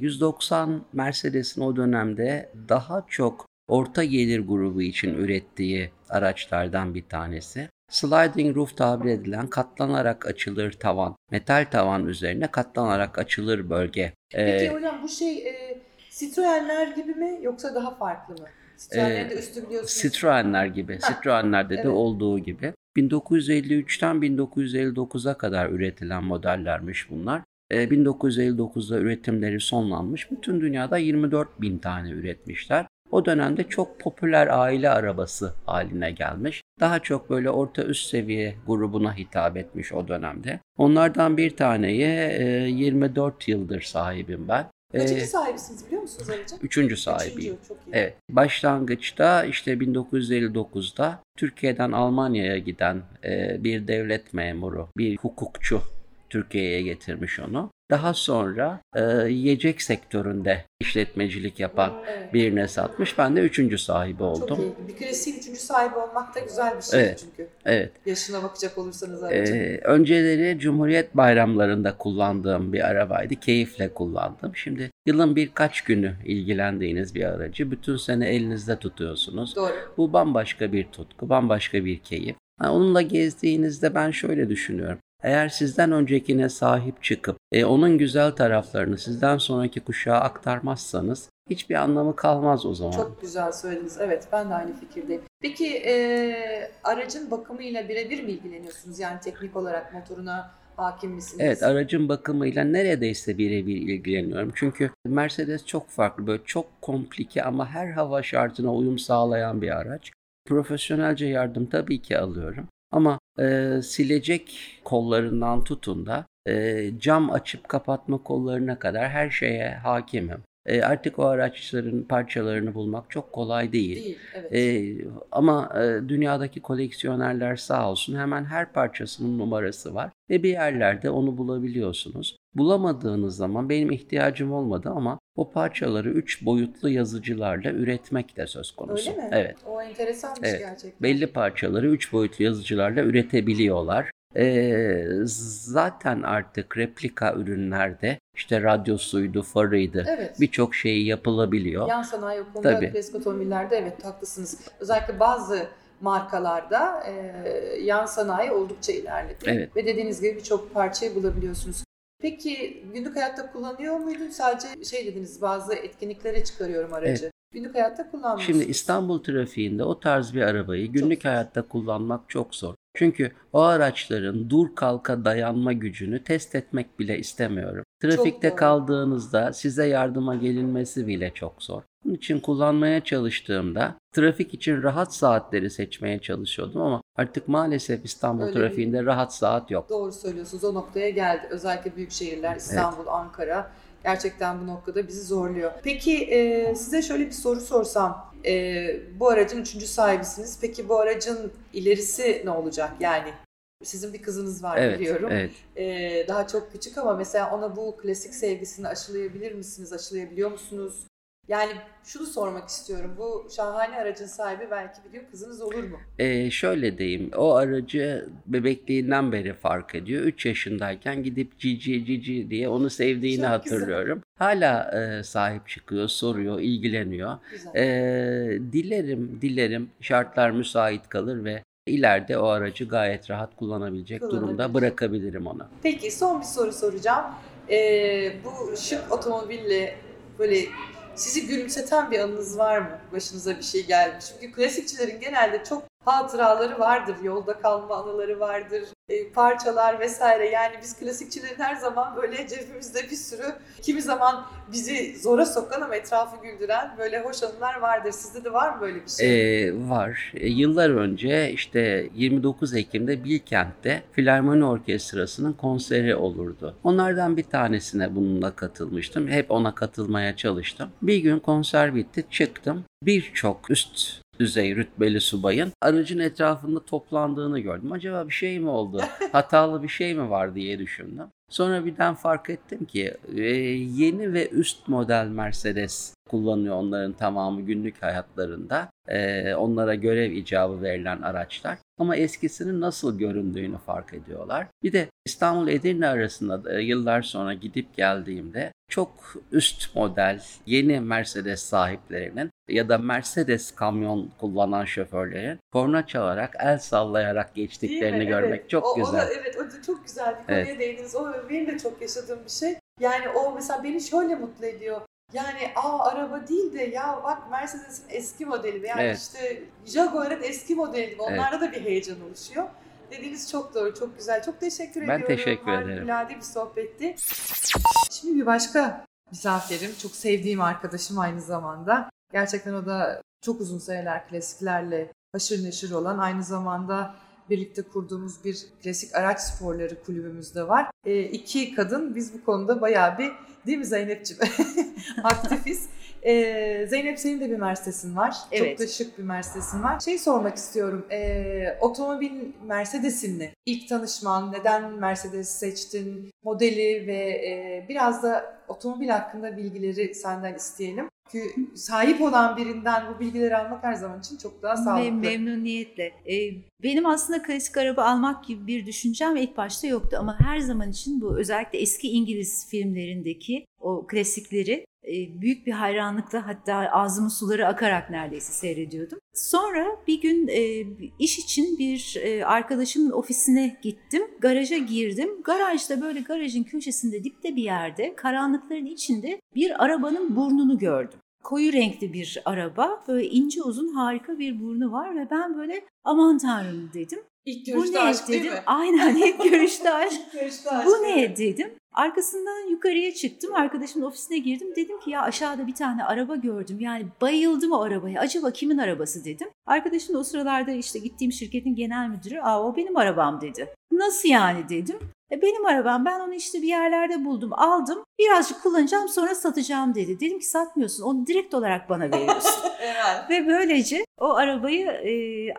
190 Mercedes'in o dönemde daha çok orta gelir grubu için ürettiği araçlardan bir tanesi. Sliding roof tabir edilen katlanarak açılır tavan, metal tavan üzerine katlanarak açılır bölge. Peki Ee, hocam bu şey e, Citroenler gibi mi yoksa daha farklı mı? Citroenlerin de üstü biliyorsunuz. Citroenler gibi, Ha, Citroenlerde de evet. olduğu gibi. 1953'ten 1959'a kadar üretilen modellermiş bunlar. Ee, 1959'da üretimleri sonlanmış. Bütün dünyada 24 bin tane üretmişler. O dönemde çok popüler aile arabası haline gelmiş. Daha çok böyle orta üst seviye grubuna hitap etmiş o dönemde. Onlardan bir taneye e, 24 yıldır sahibim ben. Kaçıncı Ee, sahibisiniz biliyor musunuz Arıcı? Üçüncü sahibiyim. Üçüncü, çok iyi. Evet. Başlangıçta işte 1959'da Türkiye'den Almanya'ya giden e, bir devlet memuru, bir hukukçu Türkiye'ye getirmiş onu. Daha sonra e, yiyecek sektöründe işletmecilik yapan Evet. birine satmış. Ben de üçüncü sahibi Çok oldum. iyi. Bir klasiğin üçüncü sahibi olmak da güzel bir şey Evet. çünkü. Evet. Yaşına bakacak olursanız Arıcı. Ee, önceleri Cumhuriyet bayramlarında kullandığım bir arabaydı. Keyifle kullandım. Şimdi yılın birkaç günü ilgilendiğiniz bir aracı bütün sene elinizde tutuyorsunuz. Doğru. Bu bambaşka bir tutku, bambaşka bir keyif. Onunla gezdiğinizde ben şöyle düşünüyorum. Eğer sizden öncekine sahip çıkıp e, onun güzel taraflarını sizden sonraki kuşağa aktarmazsanız hiçbir anlamı kalmaz o zaman. Çok güzel söylediniz. Evet ben de aynı fikirdeyim. Peki e, aracın bakımıyla birebir mi ilgileniyorsunuz? Yani teknik olarak motoruna hakim misiniz? Evet aracın bakımıyla neredeyse birebir ilgileniyorum. Çünkü Mercedes çok farklı böyle çok komplike ama her hava şartına uyum sağlayan bir araç. Profesyonelce yardım tabii ki alıyorum. Ama e, silecek kollarından tutun da e, cam açıp kapatma kollarına kadar her şeye hakimim. E, artık o araçların parçalarını bulmak çok kolay değil. Değil. Evet. Ee, ama e, dünyadaki koleksiyonerler sağ olsun hemen her parçasının numarası var ve bir yerlerde onu bulabiliyorsunuz. Bulamadığınız zaman benim ihtiyacım olmadı ama o parçaları üç boyutlu yazıcılarla üretmek de söz konusu. Öyle mi? Evet. O enteresanmış Evet. gerçekten. Belli parçaları üç boyutlu yazıcılarla üretebiliyorlar. Ee, zaten artık replika ürünlerde işte radyosuydu, farıydı Evet. birçok şeyi yapılabiliyor. Yan sanayi o konuda Tabii. klasik otomobillerde evet haklısınız. Özellikle bazı markalarda e, yan sanayi oldukça ilerledi. Evet. Ve dediğiniz gibi birçok parçayı bulabiliyorsunuz. Peki günlük hayatta kullanıyor muydun? Sadece şey dediniz bazı etkinliklere çıkarıyorum aracı. Evet. Günlük hayatta kullanmıyorsunuz. Şimdi İstanbul trafiğinde o tarz bir arabayı günlük zor. hayatta kullanmak çok zor. Çünkü o araçların dur kalka dayanma gücünü test etmek bile istemiyorum. Trafikte kaldığınızda size yardıma gelinmesi bile çok zor. Bunun için kullanmaya çalıştığımda trafik için rahat saatleri seçmeye çalışıyordum ama artık maalesef İstanbul Öyle bir- trafiğinde rahat saat yok. Doğru söylüyorsunuz. O noktaya geldi. Özellikle büyük şehirler İstanbul, Ankara gerçekten bu noktada bizi zorluyor. Peki e, size şöyle bir soru sorsam. E, bu aracın üçüncü sahibisiniz. Peki bu aracın ilerisi ne olacak? Yani sizin bir kızınız var Evet, biliyorum. evet. E, daha çok küçük ama mesela ona bu klasik sevgisini aşılayabilir misiniz? Aşılayabiliyor musunuz? Yani şunu sormak istiyorum. Bu şahane aracın sahibi belki gün kızınız olur mu? Ee, şöyle diyeyim, o aracı bebekliğinden beri fark ediyor. 3 yaşındayken gidip cici cici diye onu sevdiğini Çok hatırlıyorum. Hala e, sahip çıkıyor, soruyor, ilgileniyor. Güzel. Ee, dilerim, dilerim şartlar müsait kalır ve ileride o aracı gayet rahat kullanabilecek durumda bırakabilirim ona. Peki son bir soru soracağım. Ee, bu şık otomobille böyle sizi gülümseten bir anınız var mı? Başınıza bir şey geldi. Çünkü klasikçilerin genelde çok hatıraları vardır. Yolda kalma anıları vardır. e, parçalar vesaire. Yani biz klasikçilerin her zaman böyle cebimizde bir sürü kimi zaman bizi zora sokan ama etrafı güldüren böyle hoş anılar vardır. Sizde de var mı böyle bir şey? Ee, var. E, yıllar önce işte 29 Ekim'de Bilkent'te Filarmoni Orkestrası'nın konseri olurdu. Onlardan bir tanesine bununla katılmıştım. Hep ona katılmaya çalıştım. Bir gün konser bitti, çıktım. Birçok üst düzey rütbeli subayın aracın etrafında toplandığını gördüm. Acaba bir şey mi oldu? Hatalı bir şey mi var diye düşündüm. Sonra birden fark ettim ki e, yeni ve üst model Mercedes kullanıyor onların tamamı günlük hayatlarında. E, onlara görev icabı verilen araçlar. Ama eskisinin nasıl göründüğünü fark ediyorlar. Bir de İstanbul Edirne arasında da yıllar sonra gidip geldiğimde çok üst model yeni Mercedes sahiplerinin ya da Mercedes kamyon kullanan şoförlerin korna çalarak el sallayarak geçtiklerini görmek Evet. çok o, O güzel. da, evet o da çok güzel bir konuya Evet. değindiniz. O benim de çok yaşadığım bir şey. Yani o mesela beni şöyle mutlu ediyor. Yani aa araba değil de ya bak Mercedes'in eski modeli veya Evet. işte Jaguar'ın eski modeli gibi onlarda da bir heyecan oluşuyor. Dediğiniz çok doğru, çok güzel. Çok teşekkür Ben ediyorum. teşekkür ederim. Harikulade bir sohbetti. Şimdi bir başka misafirim, çok sevdiğim arkadaşım aynı zamanda. Gerçekten o da çok uzun seneler klasiklerle haşır neşir olan, aynı zamanda birlikte kurduğumuz bir klasik araç sporları kulübümüz de var. E, iki kadın biz bu konuda bayağı bir değil mi Zeynep'ciğim aktifiz. E, Zeynep senin de bir Mercedes'in var. Evet. Çok da şık bir Mercedes'in var. Şey sormak istiyorum. E, otomobil Mercedes'inle ilk tanışman, neden Mercedes seçtin, modeli ve e, biraz da otomobil hakkında bilgileri senden isteyelim. Çünkü sahip olan birinden bu bilgileri almak her zaman için çok daha sağlıklı. Mem- memnuniyetle. Ee, benim aslında klasik araba almak gibi bir düşüncem ilk başta yoktu ama her zaman için bu özellikle eski İngiliz filmlerindeki o klasikleri büyük bir hayranlıkla hatta ağzımın suları akarak neredeyse seyrediyordum. Sonra bir gün iş için bir e, arkadaşımın ofisine gittim. Garaja girdim. Garajda böyle garajın köşesinde dipte bir yerde karanlıkların içinde bir arabanın burnunu gördüm koyu renkli bir araba. Böyle ince uzun harika bir burnu var ve ben böyle aman tanrım dedim. İlk Bu görüşte ne aşk değil dedim. mi? Aynen ilk görüşte aşk. İlk görüşte aşk. Bu ne dedim. Arkasından yukarıya çıktım. Arkadaşımın ofisine girdim. Dedim ki ya aşağıda bir tane araba gördüm. Yani bayıldım o arabaya. Acaba kimin arabası dedim. Arkadaşım da o sıralarda işte gittiğim şirketin genel müdürü. Aa o benim arabam dedi. Nasıl yani dedim. E, benim arabam ben onu işte bir yerlerde buldum aldım birazcık kullanacağım sonra satacağım dedi. Dedim ki satmıyorsun onu direkt olarak bana veriyorsun. Evet. Ve böylece o arabayı e,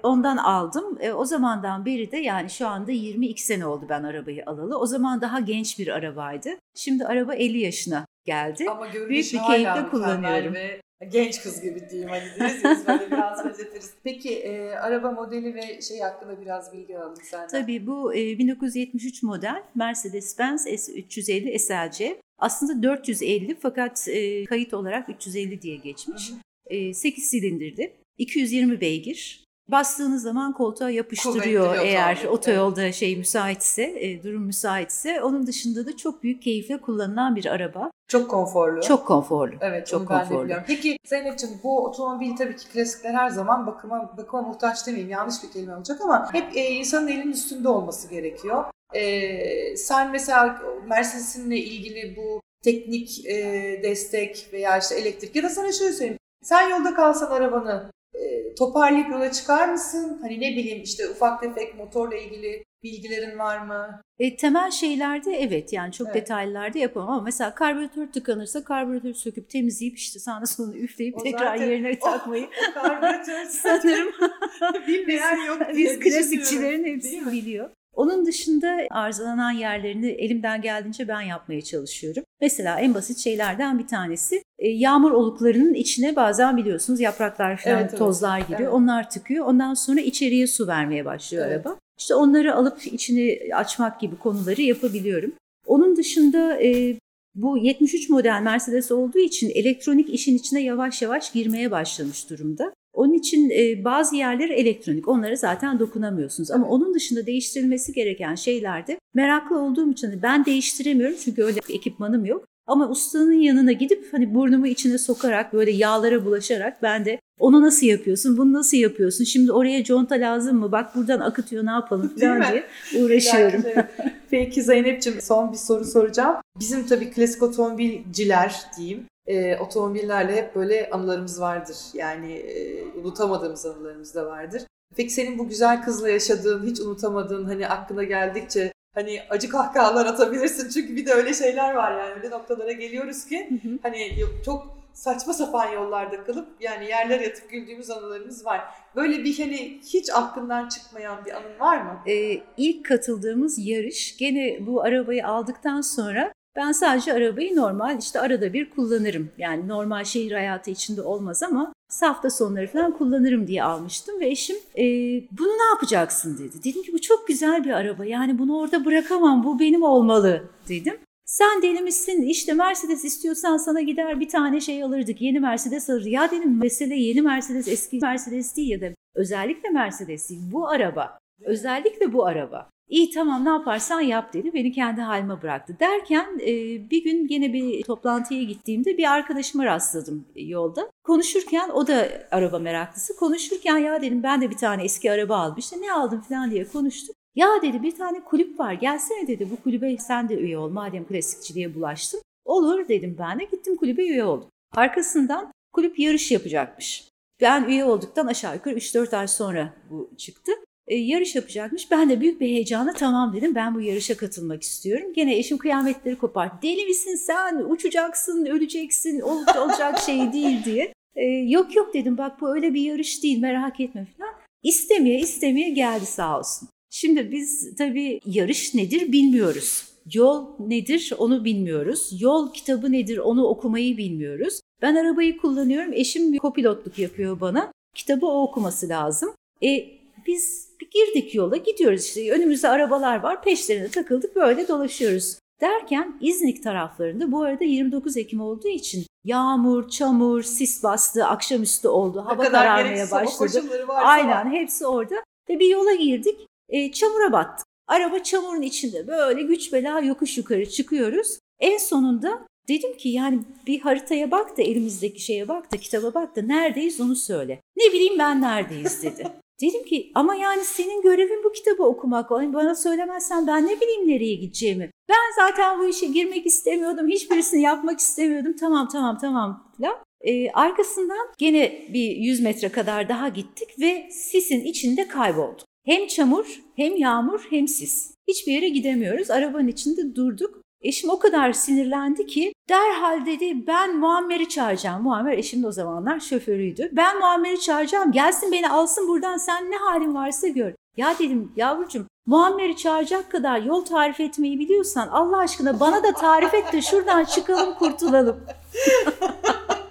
ondan aldım. E, o zamandan beri de yani şu anda 22 sene oldu ben arabayı alalı. O zaman daha genç bir arabaydı. Şimdi araba 50 yaşına geldi. Ama Büyük bir keyifle kullanıyorum. Ve genç kız gibi diyeyim hani deriz ya, biz böyle biraz benzetiriz. Peki e, araba modeli ve şey hakkında biraz bilgi alalım senden. Tabii bu e, 1973 model Mercedes-Benz S350 SLC. Aslında 450 fakat e, kayıt olarak 350 diye geçmiş. E, 8 silindirli, 220 beygir. Bastığınız zaman koltuğa yapıştırıyor Kuvvetli eğer otomobil, otoyolda şey müsaitse, e, durum müsaitse. Onun dışında da çok büyük keyifle kullanılan bir araba. Çok konforlu. Çok konforlu. Evet, çok konforlu. Peki Zeynep'ciğim bu otomobil tabii ki klasikler her zaman bakıma bakıma muhtaç demeyeyim yanlış bir kelime olacak ama hep e, insanın elinin üstünde olması gerekiyor. E, sen mesela Mercedes'inle ilgili bu teknik e, destek veya işte elektrik ya da sana şöyle söyleyeyim. Sen yolda kalsan arabanı e, toparlayıp yola çıkar mısın? Hani ne bileyim işte ufak tefek motorla ilgili bilgilerin var mı? E, temel şeylerde evet yani çok Evet. detaylarda yapamam ama mesela karbüratör tıkanırsa karbüratörü söküp temizleyip işte sağına soluna üfleyip O tekrar zaten- yerine takmayı O karbüratör sanırım bilmeyen yok biz klasikçilerin hepsi biliyor. Onun dışında arızalanan yerlerini elimden geldiğince ben yapmaya çalışıyorum. Mesela en basit şeylerden bir tanesi e, yağmur oluklarının içine bazen biliyorsunuz yapraklar falan Evet, evet. tozlar giriyor. Evet. Onlar tıkıyor. Ondan sonra içeriye su vermeye başlıyor Evet. araba. İşte onları alıp içini açmak gibi konuları yapabiliyorum. Onun dışında e, bu 73 model Mercedes olduğu için elektronik işin içine yavaş yavaş girmeye başlamış durumda. Onun için e, bazı yerleri elektronik. Onlara zaten dokunamıyorsunuz. Ama onun dışında değiştirilmesi gereken şeylerde meraklı olduğum için ben değiştiremiyorum çünkü öyle ekipmanım yok. Ama ustanın yanına gidip hani burnumu içine sokarak böyle yağlara bulaşarak ben de onu nasıl yapıyorsun, bunu nasıl yapıyorsun, şimdi oraya conta lazım mı, bak buradan akıtıyor ne yapalım falan diye uğraşıyorum. Peki Zeynep'ciğim son bir soru soracağım. Bizim tabii klasik otomobilciler diyeyim. E, otomobillerle hep böyle anılarımız vardır. Yani e, unutamadığımız anılarımız da vardır. Peki senin bu güzel kızla yaşadığın, hiç unutamadığın, hani aklına geldikçe hani acı kahkahalar atabilirsin. Çünkü bir de öyle şeyler var yani öyle noktalara geliyoruz ki hani çok saçma sapan yollarda kalıp yani yerler yatıp güldüğümüz anılarımız var. Böyle bir hani hiç aklından çıkmayan bir anın var mı? Ee, ilk katıldığımız yarış gene bu arabayı aldıktan sonra ben sadece arabayı normal işte arada bir kullanırım. Yani normal şehir hayatı içinde olmaz ama hafta sonları falan kullanırım diye almıştım ve eşim e, bunu ne yapacaksın dedi. Dedim ki bu çok güzel bir araba yani bunu orada bırakamam bu benim olmalı dedim. Sen deli misin işte Mercedes istiyorsan sana gider bir tane şey alırdık yeni Mercedes alırdık. Ya dedim mesele yeni Mercedes eski Mercedes değil ya da özellikle Mercedes değil bu araba. Özellikle bu araba. İyi tamam ne yaparsan yap dedi. Beni kendi halime bıraktı. Derken e, bir gün yine bir toplantıya gittiğimde bir arkadaşıma rastladım yolda. Konuşurken o da araba meraklısı. Konuşurken ya dedim ben de bir tane eski araba. İşte ne aldım falan diye konuştuk. Ya dedi bir tane kulüp var gelsene dedi bu kulübe sen de üye ol madem klasikçiliğe bulaştın. Olur dedim ben de gittim kulübe üye oldum. Arkasından kulüp yarış yapacakmış. Ben üye olduktan aşağı yukarı 3-4 ay sonra bu çıktı yarış yapacakmış. Ben de büyük bir heyecanla tamam dedim ben bu yarışa katılmak istiyorum. Gene eşim kıyametleri kopar. Deli misin sen uçacaksın öleceksin ol, olacak şey değil diye. E, yok yok dedim bak bu öyle bir yarış değil merak etme falan. İstemeye istemeye geldi sağ olsun. Şimdi biz tabii yarış nedir bilmiyoruz. Yol nedir onu bilmiyoruz. Yol kitabı nedir onu okumayı bilmiyoruz. Ben arabayı kullanıyorum. Eşim bir kopilotluk yapıyor bana. Kitabı o okuması lazım. E, biz girdik yola gidiyoruz işte önümüzde arabalar var peşlerine takıldık böyle dolaşıyoruz. Derken İznik taraflarında bu arada 29 Ekim olduğu için yağmur, çamur, sis bastı, akşamüstü oldu, hava kararmaya başladı. Aynen hepsi orada ve bir yola girdik e, çamura battık. Araba çamurun içinde böyle güç bela yokuş yukarı çıkıyoruz. En sonunda dedim ki yani bir haritaya bak da elimizdeki şeye bak da kitaba bak da neredeyiz onu söyle. Ne bileyim ben neredeyiz dedi. Dedim ki ama yani senin görevin bu kitabı okumak. Bana söylemezsen ben ne bileyim nereye gideceğimi. Ben zaten bu işe girmek istemiyordum. Hiçbirisini yapmak istemiyordum. Tamam tamam tamam falan. Ee, arkasından gene bir 100 metre kadar daha gittik ve sisin içinde kaybolduk. Hem çamur, hem yağmur, hem sis. Hiçbir yere gidemiyoruz. Arabanın içinde durduk. Eşim o kadar sinirlendi ki derhal dedi ben Muammer'i çağıracağım. Muammer eşim de o zamanlar şoförüydü. Ben Muammer'i çağıracağım gelsin beni alsın buradan sen ne halin varsa gör. Ya dedim yavrucuğum Muammer'i çağıracak kadar yol tarif etmeyi biliyorsan Allah aşkına bana da tarif et de şuradan çıkalım kurtulalım.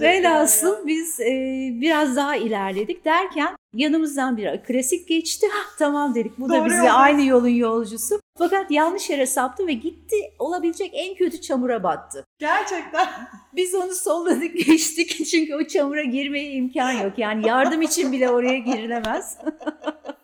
Velhasıl biz e, biraz daha ilerledik derken yanımızdan bir klasik geçti. Hah, tamam dedik bu da Doğru bizi yolda. aynı yolun yolcusu. Fakat yanlış yere saptı ve gitti olabilecek en kötü çamura battı. Gerçekten. Biz onu solladık geçtik çünkü o çamura girmeye imkan yok. Yani yardım için bile oraya girilemez.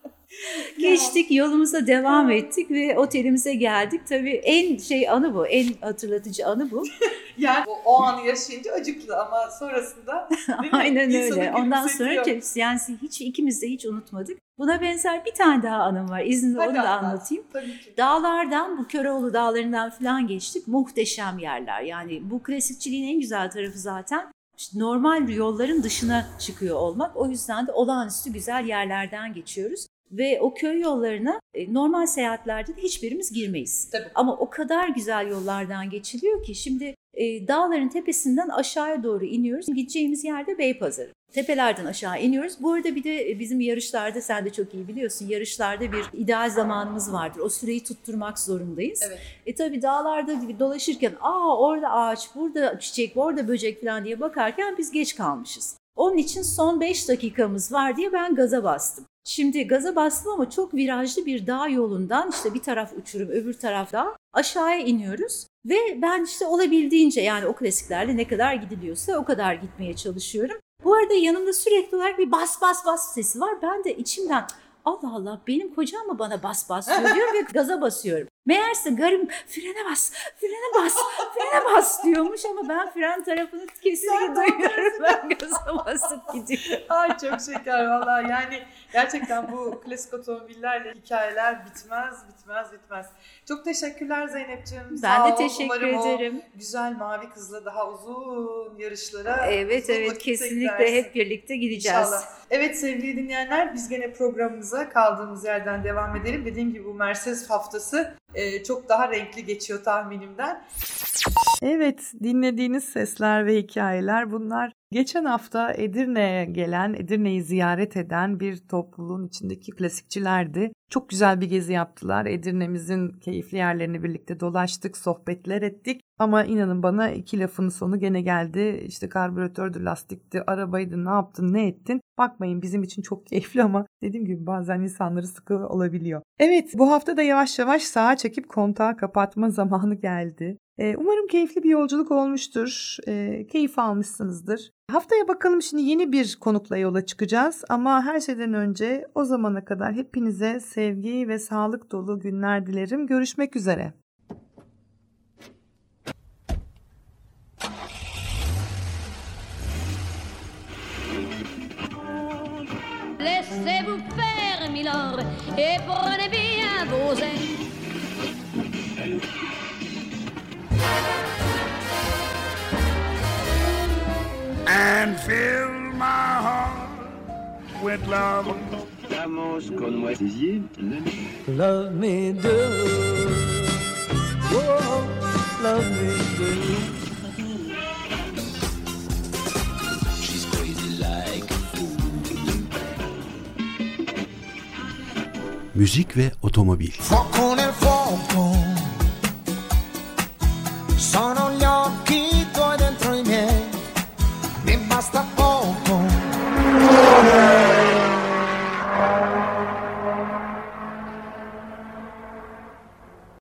Geçtik yolumuza devam ettik ve otelimize geldik. Tabii en şey anı bu, en hatırlatıcı anı bu. Yani o, o anı yaşayınca acıklı ama sonrasında? Aynen öyle. Ondan sonra yani hiç ikimiz de hiç unutmadık. Buna benzer bir tane daha anım var. Hadi onu da anlat. anlatayım. Tabii ki. Dağlardan bu Köroğlu dağlarından falan geçtik. Muhteşem yerler. Yani bu klasikçiliğin en güzel tarafı zaten işte normal yolların dışına çıkıyor olmak. O yüzden de olağanüstü güzel yerlerden geçiyoruz. Ve o köy yollarına e, normal seyahatlerde de hiçbirimiz girmeyiz. Tabii. Ama o kadar güzel yollardan geçiliyor ki şimdi e, dağların tepesinden aşağıya doğru iniyoruz. Gideceğimiz yerde Beypazarı. Tepelerden aşağı iniyoruz. Bu arada bir de e, bizim yarışlarda sen de çok iyi biliyorsun. Yarışlarda bir ideal zamanımız vardır. O süreyi tutturmak zorundayız. Evet. E tabii dağlarda dolaşırken aa orada ağaç, burada çiçek, orada böcek falan diye bakarken biz geç kalmışız. Onun için son 5 dakikamız var diye ben gaza bastım. Şimdi gaza bastım ama çok virajlı bir dağ yolundan işte bir taraf uçurum öbür taraf dağ aşağıya iniyoruz. Ve ben işte olabildiğince yani o klasiklerle ne kadar gidiliyorsa o kadar gitmeye çalışıyorum. Bu arada yanımda sürekli olarak bir bas bas bas sesi var. Ben de içimden Allah Allah benim kocam mı bana bas bas diyor ve gaza basıyorum. Meğerse garım frene bas, frene bas, frene bas diyormuş ama ben fren tarafını kesinlikle duyuyorum. Ben gaza basıp gidiyorum. Ay çok şeker valla yani gerçekten bu klasik otomobillerle hikayeler bitmez bitmez bitmez. Çok teşekkürler Zeynep'ciğim. Ben Sağ de ol. teşekkür Umarım o ederim. güzel mavi kızla daha uzun yarışlara Evet uzun evet kesinlikle beklersin. hep birlikte gideceğiz. İnşallah. Evet sevgili dinleyenler biz gene programımıza kaldığımız yerden devam edelim. Dediğim gibi bu Mercedes haftası çok daha renkli geçiyor tahminimden. Evet dinlediğiniz sesler ve hikayeler bunlar. Geçen hafta Edirne'ye gelen, Edirne'yi ziyaret eden bir topluluğun içindeki klasikçilerdi. Çok güzel bir gezi yaptılar. Edirne'mizin keyifli yerlerini birlikte dolaştık, sohbetler ettik. Ama inanın bana iki lafın sonu gene geldi. İşte karbüratördü, lastikti, arabaydı, ne yaptın, ne ettin? Bakmayın bizim için çok keyifli ama dediğim gibi bazen insanları sıkı olabiliyor. Evet bu hafta da yavaş yavaş sağa çekip kontağı kapatma zamanı geldi. Ee, umarım keyifli bir yolculuk olmuştur. Ee, keyif almışsınızdır. Haftaya bakalım şimdi yeni bir konukla yola çıkacağız ama her şeyden önce o zamana kadar hepinize sevgi ve sağlık dolu günler dilerim. Görüşmek üzere. Laissez-vous faire, Milord, et prenez bien vos ailes. And fill my heart with love. Estamos con Moisier. Love me do. Whoa, love me do. She's crazy like Müzik ve otomobil. Fuck on